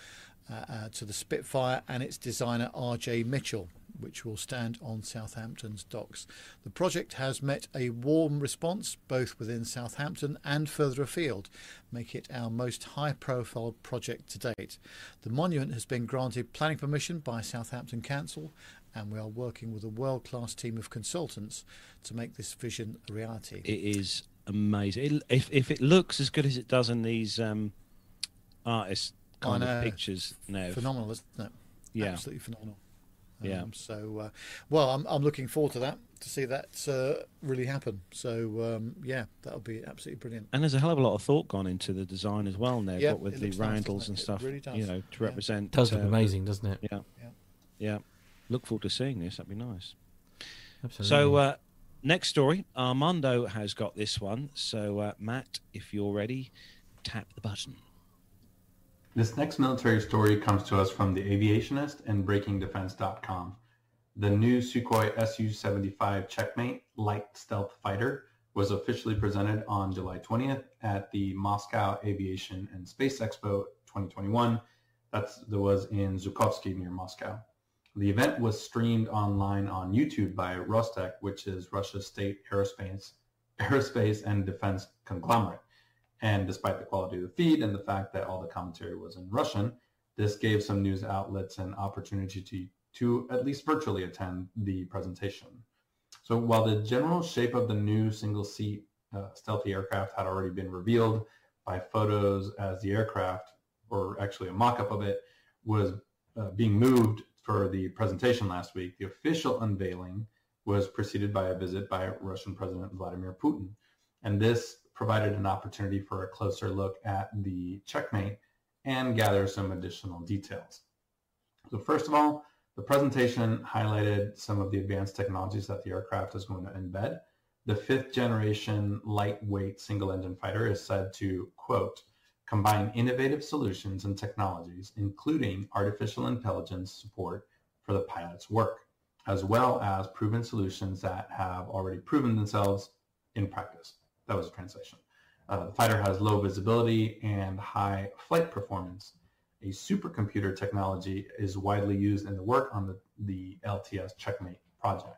uh, uh, to the Spitfire and its designer RJ Mitchell, which will stand on Southampton's docks. The project has met a warm response both within Southampton and further afield, making it our most high profile project to date. The monument has been granted planning permission by Southampton Council and we are working with a world class team of consultants to make this vision a reality. It is amazing. It, if if it looks as good as it does in these um, artists kind of pictures now, phenomenal, isn't it? Yeah, absolutely phenomenal. Um, yeah. So, uh, well, I'm I'm looking forward to that to see that uh, really happen. So, um, yeah, that'll be absolutely brilliant. And there's a hell of a lot of thought gone into the design as well now, yeah, with the roundels nice, and stuff. Really you know, to represent. It does look uh, amazing, doesn't it? Yeah. yeah. Yeah. Look forward to seeing this. That'd be nice. Absolutely. So, uh, next story, Armando has got this one. So, uh, Matt, if you're ready, tap the button. This next military story comes to us from the Aviationist and BreakingDefense.com. The new Sukhoi Su-75 Checkmate light stealth fighter was officially presented on July 20th at the Moscow Aviation and Space Expo 2021. That's, that was in Zhukovsky near Moscow. The event was streamed online on YouTube by Rostec, which is Russia's state aerospace, aerospace and defense conglomerate. And despite the quality of the feed and the fact that all the commentary was in Russian, this gave some news outlets an opportunity to, to at least virtually attend the presentation. So while the general shape of the new single-seat uh, stealthy aircraft had already been revealed by photos as the aircraft, or actually a mock-up of it, was uh, being moved for the presentation last week, the official unveiling was preceded by a visit by Russian President Vladimir Putin. And this provided an opportunity for a closer look at the checkmate and gather some additional details. So first of all, the presentation highlighted some of the advanced technologies that the aircraft is going to embed. The fifth generation lightweight single engine fighter is said to, quote, combine innovative solutions and technologies, including artificial intelligence support for the pilot's work, as well as proven solutions that have already proven themselves in practice. That was a translation. Uh, the fighter has low visibility and high flight performance. A supercomputer technology is widely used in the work on the, the LTS Checkmate project.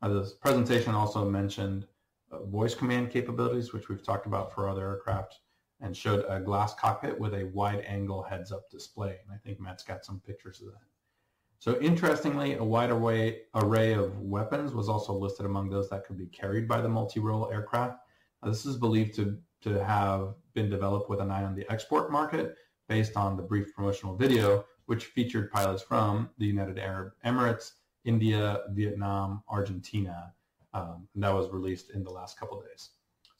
Uh, this presentation also mentioned uh, voice command capabilities, which we've talked about for other aircraft, and showed a glass cockpit with a wide angle heads up display. And I think Matt's got some pictures of that. So interestingly, a wide array, array of weapons was also listed among those that could be carried by the multi-role aircraft. Now, this is believed to, to have been developed with an eye on the export market based on the brief promotional video, which featured pilots from the United Arab Emirates, India, Vietnam, Argentina. Um, and that was released in the last couple days.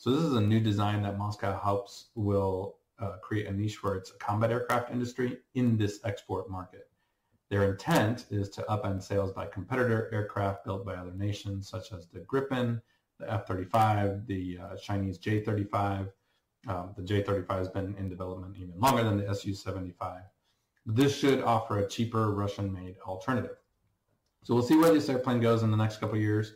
So this is a new design that Moscow hopes will uh, create a niche for its combat aircraft industry in this export market. Their intent is to upend sales by competitor aircraft built by other nations, such as the Gripen, the F-35, the uh, Chinese J-35. Um, the J-35 has been in development even longer than the Su-75. This should offer a cheaper Russian-made alternative. So we'll see where this airplane goes in the next couple years.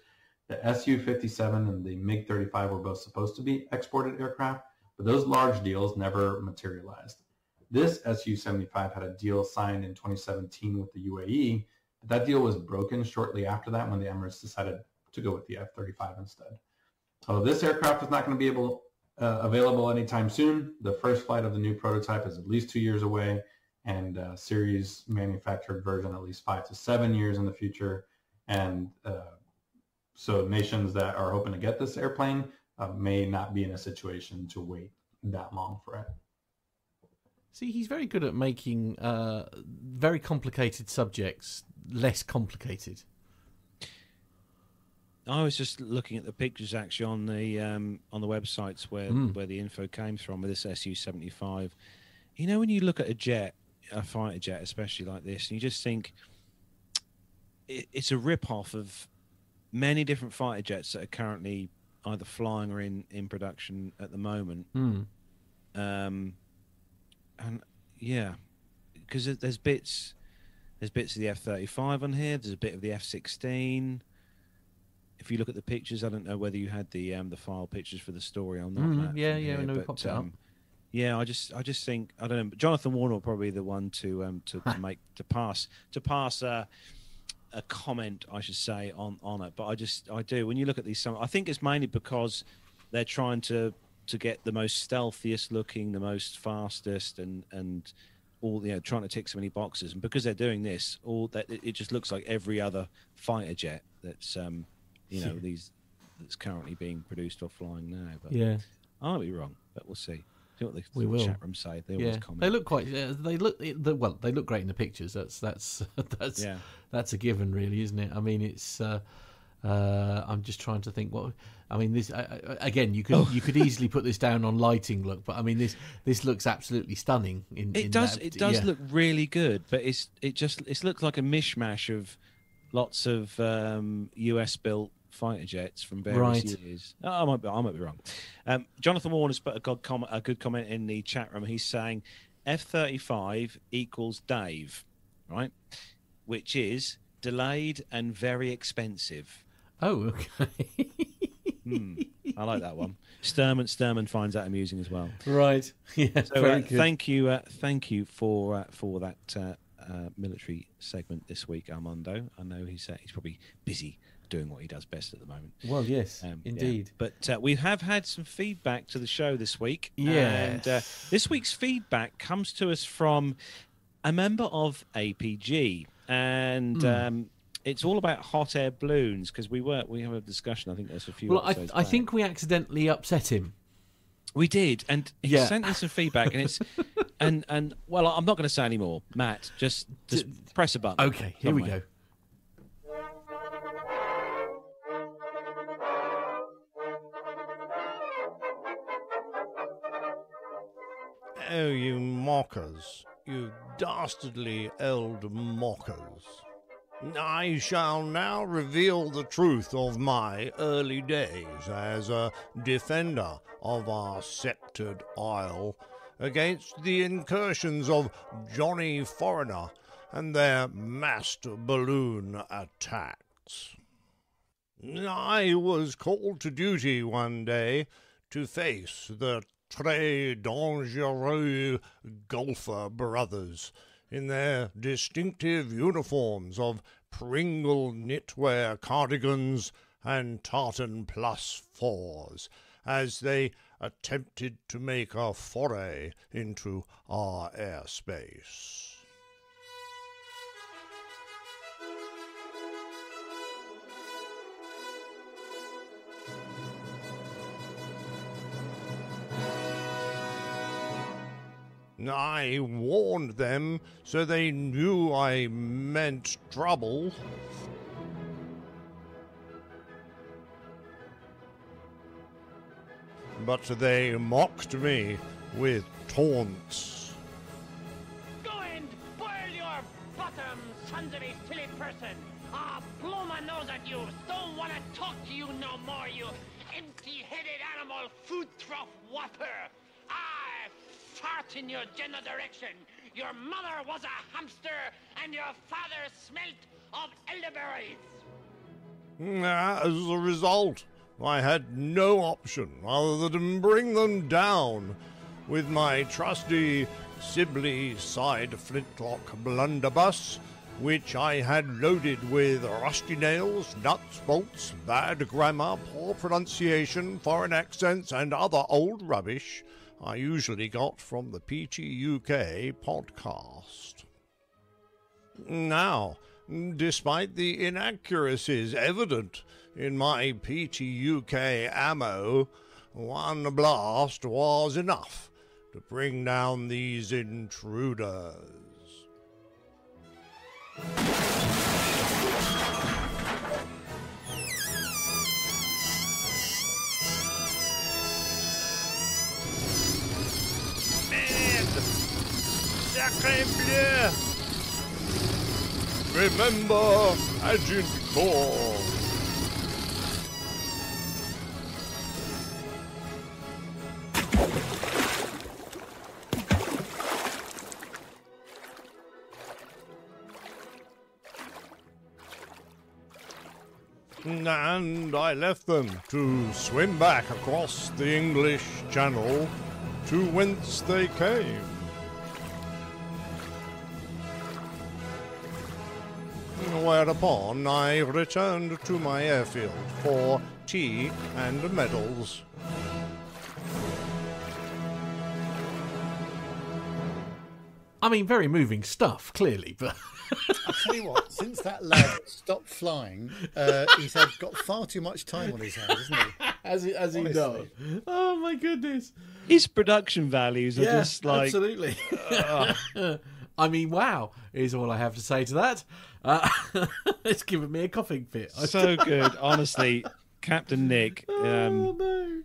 The Su-57 and the MiG-35 were both supposed to be exported aircraft, but those large deals never materialized. This Su-75 had a deal signed in 2017 with the UAE, but that deal was broken shortly after that when the Emirates decided to go with the F-35 instead. So this aircraft is not going to be able uh, available anytime soon. The first flight of the new prototype is at least two years away, and uh, series manufactured version at least five to seven years in the future. And uh, so nations that are hoping to get this airplane uh, may not be in a situation to wait that long for it. See, he's very good at making uh, very complicated subjects less complicated. I was just looking at the pictures actually on the um, on the websites where mm. where the info came from with this Su seventy five. You know, when you look at a jet, a fighter jet, especially like this, and you just think it, it's a rip off of many different fighter jets that are currently either flying or in in production at the moment. Hmm. Um, and yeah, because there's bits, there's bits of the F thirty five on here. There's a bit of the F sixteen. If you look at the pictures, I don't know whether you had the um, the file pictures for the story or not. Mm, yeah, yeah, I here, but, um, popped it up. Yeah, I just I just think I don't know. but Jonathan Warner will probably be the one to um to, to make to pass to pass a a comment I should say on on it. But I just I do when you look at these some I think it's mainly because they're trying to to get the most stealthiest looking, the most fastest, and and all you know trying to tick so many boxes. And because they're doing this, all that it just looks like every other fighter jet that's um you know Yeah. these that's currently being produced or flying now. But Yeah. I might be wrong, but we'll see. See what the We will. chat room say. They always comment. they look quite. Uh, they look well. They look great in the pictures. That's that's that's Yeah. that's a given, really, isn't it? I mean, it's. Uh, uh, I'm just trying to think. What I mean, this again. You Oh. could you could easily put this down on lighting look, but I mean this this looks absolutely stunning. In It in does. that- It does yeah. look really good, but it's it just it looks like a mishmash of lots of um, US built fighter jets from various Right. years. Oh, I might be. I might be wrong. Um, Jonathan Warner's put a good comment. A good comment in the chat room. He's saying F thirty five equals Dave, right? Which is delayed and very expensive. Oh, okay. I like that one. Sturman Sturman finds that amusing as well. right. Yeah. So uh, thank you, uh, thank you for uh, for that uh, uh, military segment this week, Armando. I know he's uh, he's probably busy doing what he does best at the moment. well, yes, Um, yeah. indeed. But uh, we have had some feedback to the show this week. Yes. And uh, this week's feedback comes to us from a member of APG. And Hmm. um, it's all about hot air balloons because we were we have a discussion. I think there's a few. Well, I I think we accidentally upset him. We did, and he Yeah. sent us some feedback, and it's and and well, I'm not going to say any more. Matt, just just press a button. Okay, here we go. Oh, you mockers, you dastardly old mockers. I shall now reveal the truth of my early days as a defender of our sceptred isle against the incursions of Johnny Foreigner and their massed balloon attacks. I was called to duty one day to face the très dangereux golfer brothers in their distinctive uniforms of Pringle knitwear cardigans and tartan plus fours as they attempted to make a foray into our airspace. I warned them so they knew I meant trouble. But they mocked me with taunts. Go and boil your bottom, sons of a silly person! Ah, blow my nose at you! Don't want to talk to you no more, you empty-headed animal food trough whopper! I fart in your general direction! Your mother was a hamster, and your father smelt of elderberries! Mm, as a result, I had no option other than to bring them down with my trusty Sibley side flintlock blunderbuss, which I had loaded with rusty nails, nuts, bolts, bad grammar, poor pronunciation, foreign accents, and other old rubbish I usually got from the PTUK podcast. Now, despite the inaccuracies evident in my PTUK ammo, one blast was enough to bring down these intruders. Remember, Agent Four, and I left them to swim back across the English Channel to whence they came. Whereupon I returned to my airfield for tea and medals. I mean, very moving stuff, clearly, but I'll tell you what, since that lad stopped flying, uh, he's had got far too much time on his hands, hasn't he? as he, as he does. Oh my goodness! His production values are Yeah, just like absolutely. I mean, wow is all I have to say to that. Uh, it's given me a coughing fit. so good. Honestly, Captain Nick. Um, oh no!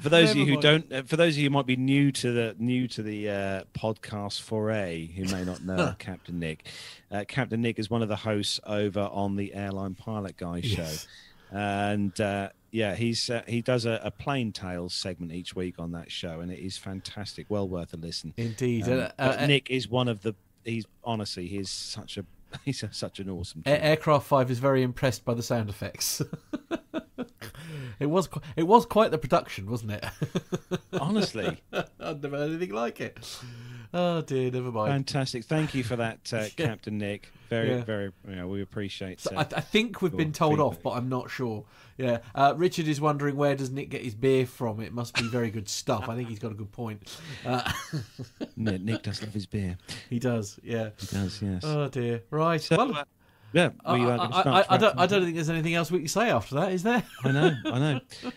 For those of you who mind. don't, uh, for those of you who might be new to the new to the uh, podcast foray, who may not know Captain Nick, uh, Captain Nick is one of the hosts over on the Airline Pilot Guy show, Yes. and uh, yeah, he's uh, he does a, a plane tales segment each week on that show, and it is fantastic, well worth a listen. Indeed. Um, Uh, uh, Nick is one of the. He's honestly, he's such a he's a, such an awesome. Aircraft Five is very impressed by the sound effects. it was qu- it was quite the production, wasn't it? Honestly, I've never heard anything like it. Oh dear, never mind. fantastic. Thank you for that, uh, Captain Nick. Very, Yeah. very. You know, we appreciate. So uh, I, I think we've been told off, but I'm not sure. Yeah, uh, Richard is wondering where does Nick get his beer from? It must be very good stuff. I think he's got a good point. Uh, Nick, Nick does love his beer. he does. Yeah. He does, yes. Oh dear. Right. So, well, uh, yeah, I, we are I, going to I. I, I don't. I don't think there's anything else we can say after that, is there? I know, I know.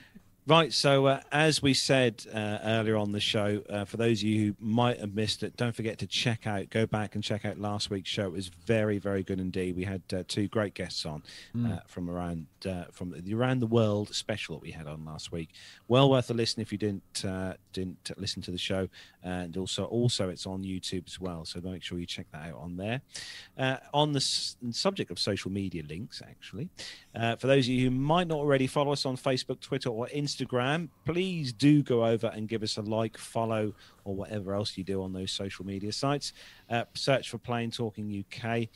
Right, so uh, as we said uh, earlier on the show, uh, for those of you who might have missed it, don't forget to check out, go back and check out last week's show. It was very, very good indeed. We had uh, two great guests on uh, from around uh, from the around the world special that we had on last week. Well worth a listen if you didn't uh, didn't listen to the show, and also also it's on YouTube as well. So make sure you check that out on there. Uh, on the s- subject of social media links, actually, uh, for those of you who might not already follow us on Facebook, Twitter, or Instagram, please do go over and give us a like, follow, or whatever else you do on those social media sites. Uh, search for Plane Talking UK.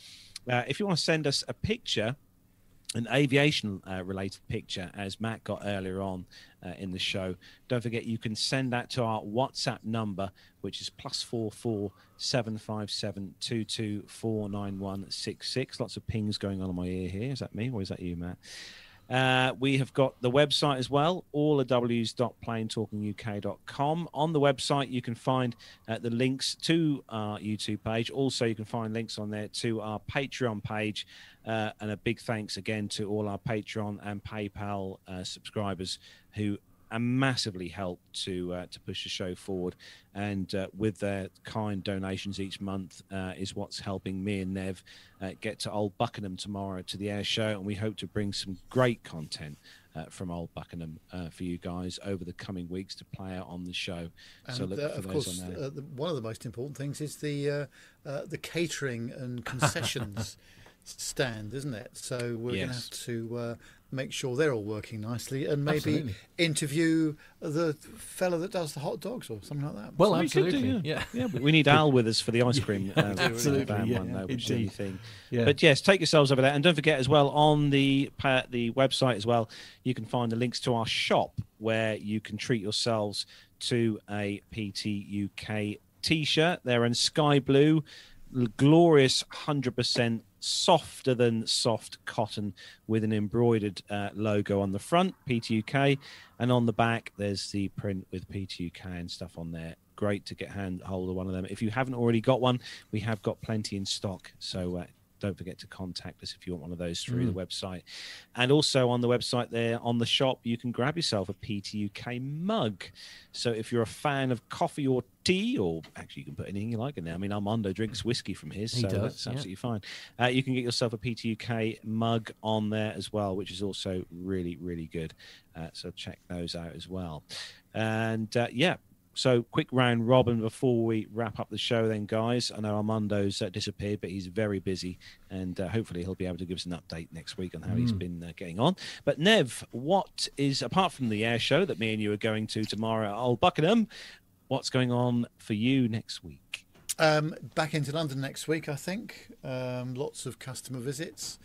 Uh, if you want to send us a picture, an aviation uh, related picture, as Matt got earlier on uh, in the show, don't forget you can send that to our WhatsApp number, which is plus four four seven five seven two two four nine one six six. Lots of pings going on in my ear here. Is that me or is that you, Matt? Uh, we have got the website as well, all the w's.planetalkinguk.com. On the website, you can find uh, the links to our YouTube page. Also, you can find links on there to our Patreon page. Uh, and a big thanks again to all our Patreon and PayPal uh, subscribers who uh, massively help to uh, to push the show forward. And uh, with their kind donations each month uh, is what's helping me and Nev uh, get to Old Buckenham tomorrow to the air show, and we hope to bring some great content. Uh, from Old Buckenham uh, for you guys over the coming weeks to play out on the show. And so look for of those course, on there. uh, the, one of the most important things is the uh, uh, the catering and concessions stand, isn't it? So we're going to have to uh, make sure they're all working nicely, and maybe Absolutely. interview the fella that does the hot dogs or something like that. Well, We do, absolutely. yeah. yeah. Yeah, but we need Al with us for the ice cream um, Absolutely, van yeah, one, though, which is thing. Yeah. But yes, take yourselves over there, and don't forget as well on the pa- the website as well. You can find the links to our shop where you can treat yourselves to a PT UK T-shirt. They're in sky blue, glorious, hundred percent softer than soft cotton with an embroidered uh, logo on the front, PTUK, and on the back there's the print with PTUK and stuff on there. Great to get hand hold of one of them. If you haven't already got one, we have got plenty in stock. So uh, don't forget to contact us if you want one of those through the website. And also on the website there, on the shop, you can grab yourself a PTUK mug. So if you're a fan of coffee or tea, or actually you can put anything you like in there. I mean, Armando drinks whiskey from his, He so does, that's yeah. absolutely fine. Uh, you can get yourself a PTUK mug on there as well, which is also really, really good. Uh, so check those out as well. And uh, yeah, so quick round robin before we wrap up the show, then, guys. I know Armando's uh, disappeared, but he's very busy, and uh, hopefully he'll be able to give us an update next week on how he's been uh, getting on. But Nev, what is apart from the air show that me and you are going to tomorrow at Old Buckenham? What's going on for you next week? Um, back into London next week, I think. Um, lots of customer visits.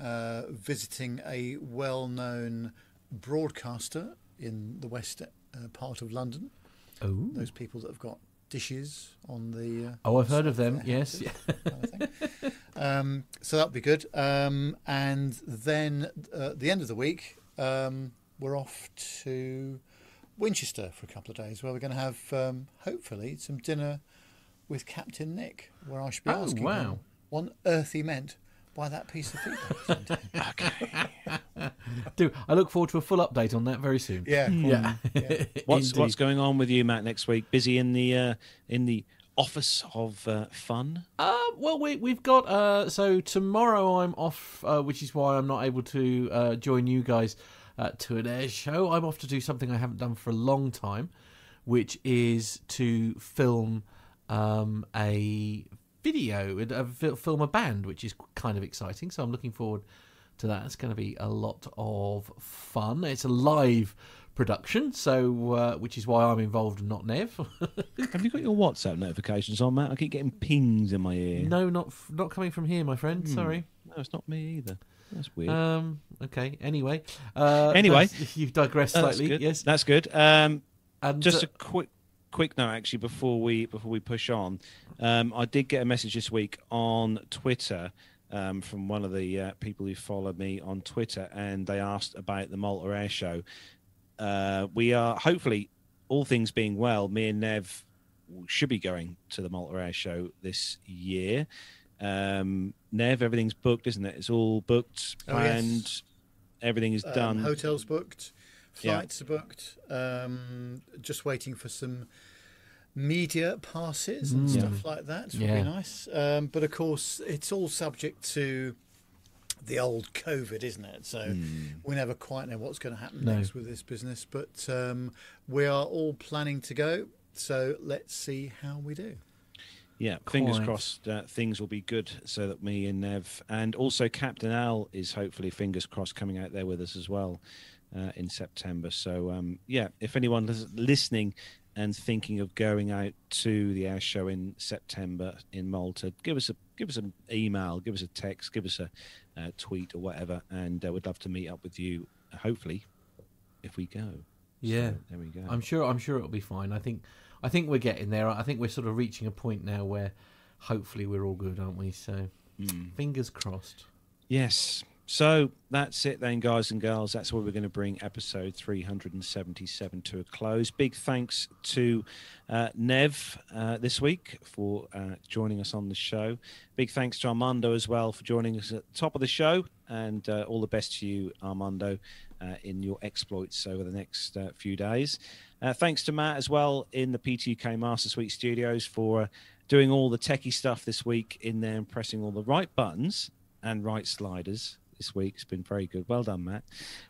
uh, visiting a well-known broadcaster in the west uh, part of London. Oh. Those people that have got dishes on the. Uh, Oh, I've heard of them. Yes. kind of um, so that'll be good. Um, and then uh, at the end of the week, um, we're off to Winchester for a couple of days, where we're going to have um, hopefully some dinner with Captain Nick, where I should be Oh, asking wow. him what on earth he meant by that piece of feedback. Okay. Do I look forward to a full update on that very soon? yeah, cool. Yeah. What's Indeed. what's going on with you, Matt? Next week, busy in the uh, in the office of uh, fun. Uh, well, we we've got uh, so tomorrow I'm off, uh, which is why I'm not able to uh, join you guys uh, to an air show. I'm off to do something I haven't done for a long time, which is to film um, a video, a, fil- film a band, which is kind of exciting. So I'm looking forward to that. It's going to be a lot of fun. It's a live production, so uh, which is why I'm involved and not Nev. Have you got your WhatsApp notifications on, Matt? I keep getting pings in my ear. no, not f- not coming from here, my friend. Sorry. No, it's not me either. That's weird. Um. Okay. Anyway. Uh, Anyway. you've digressed Oh, that's slightly. Yes. that's good. Um, And just uh, a quick quick note actually before we before we push on um, i did get a message this week on twitter um, from one of the uh, people who follow me on twitter and they asked about the malta air show. Uh, we are hopefully all things being well me and nev should be going to the malta air show this year. Um, nev everything's booked isn't it? It's all booked Oh, yes. everything is Um, done. hotels booked, Yeah. flights are booked. Um, just waiting for some media passes and stuff like that. Would Yeah. be nice. Um, but of course, it's all subject to the old COVID, isn't it? So we never quite know what's going to happen No. next with this business. But um, we are all planning to go. So let's see how we do. Yeah, fingers crossed uh, things will be good so that me and Nev and also Captain Al is hopefully fingers crossed coming out there with us as well uh, in September. So um, yeah, if anyone is listening and thinking of going out to the air show in September in Malta, give us a give us an email, give us a text, give us a uh, tweet or whatever, and uh, we'd love to meet up with you. Hopefully, if we go. Yeah. So, there we go. I'm sure. I'm sure it'll be fine. I think. I think we're getting there. I think we're sort of reaching a point now where, hopefully, we're all good, aren't we? So, Hmm. fingers crossed. Yes. So that's it then, guys and girls. That's where we're going to bring episode 377 to a close. Big thanks to uh, Nev uh, this week for uh, joining us on the show. Big thanks to Armando as well for joining us at the top of the show. And uh, all the best to you, Armando, uh, in your exploits over the next uh, few days. Thanks to Matt as well in the PTUK Master Suite studios for doing all the techie stuff this week in there and pressing all the right buttons and right sliders this week. It's been very good. Well done, Matt.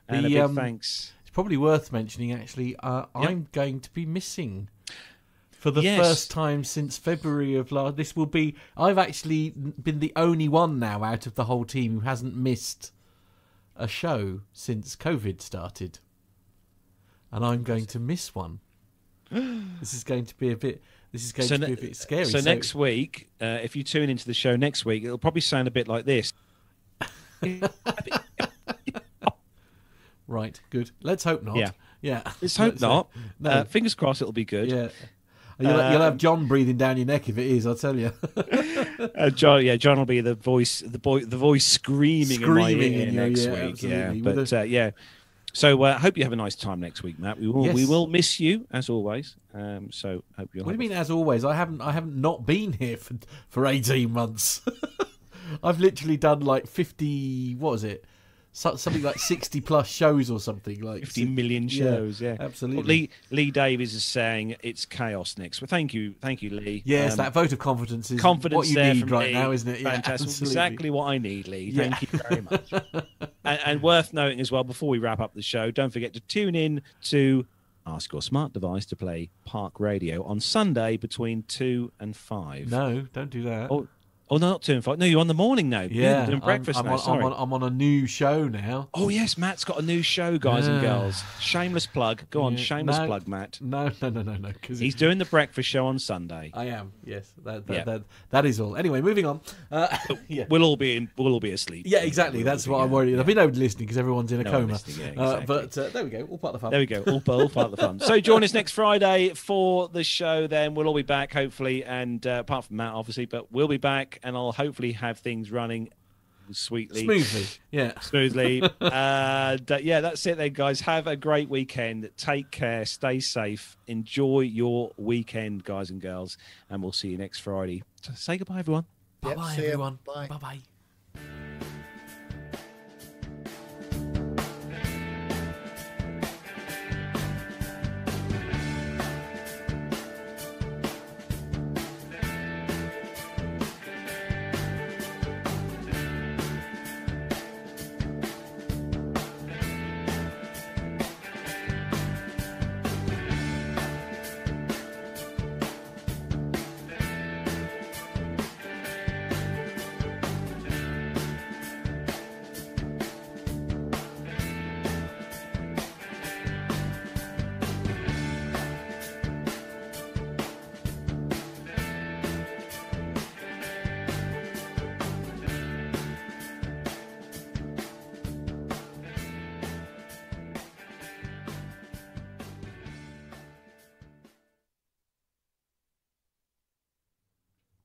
And The, a big um, thanks. It's probably worth mentioning. Actually, uh, Yep. I'm going to be missing. For the Yes. first time since February of last, this will be. I've actually been the only one now out of the whole team who hasn't missed a show since COVID started, and I'm going to miss one. this is going to be a bit. This is going to ne- be a bit scary. so next week, uh, if you tune into the show next week, it'll probably sound a bit like this. Right, good. Let's hope not. Yeah. yeah. Let's hope uh, not. no. Uh, fingers crossed it'll be good. yeah. You'll, you'll have Um, John breathing down your neck if it is. I'll tell you. Uh, John, yeah, John will be the voice, the boy, the voice screaming, in Screaming in your next ear, week. Yeah, absolutely. But uh, yeah. So I uh, hope you have a nice time next week, Matt. We will, we will miss you as always. Um, so hope you'll. What do you mean? As always, I haven't. I haven't not been here for for eighteen months. I've literally done like fifty. What was it? Something like sixty plus shows or something like 50 million shows. Yeah, absolutely. Well, Lee Lee Davies is saying it's chaos next. Well, thank you, thank you, Lee. Yes, Um, that vote of confidence is confidence what you need right Lee. now, isn't it? Yeah, Fantastic. absolutely. Exactly what I need, Lee. Yeah. Thank you very much. and, and worth noting as well, before we wrap up the show, don't forget to tune in to Ask Your Smart Device to play Park Radio on Sunday between two and five. No, don't do that. Oh, no, not two and five. No, you're on the morning now. Yeah, doing I'm- breakfast I'm, now. on, Sorry. I'm, on, I'm on a new show now. Oh yes, Matt's got a new show, guys and girls. Shameless plug. Go on, Yeah, shameless no. plug, Matt. No, no, no, no, no. Because He's doing the breakfast show on Sunday. I am. Yes, that that, Yeah. that that is all. Anyway, moving on. Uh, yeah. We'll all be in, we'll all be asleep. Yeah, exactly. That's what I'm worried. There'll be nobody listening because everyone's in a No coma. yeah, uh, but uh, there we go. All part of the fun. There we go. All, all part of the fun. So join us next Friday for the show. Then we'll all be back, hopefully, and uh, apart from Matt, obviously, but we'll be back, and I'll hopefully have things running sweetly, Smoothly. Yeah. smoothly. uh, d- yeah, that's it, then, guys. Have a great weekend. Take care. Stay safe. Enjoy your weekend, guys and girls, and we'll see you next Friday. So say goodbye, everyone. Bye Yep, bye, everyone. Bye. Bye bye.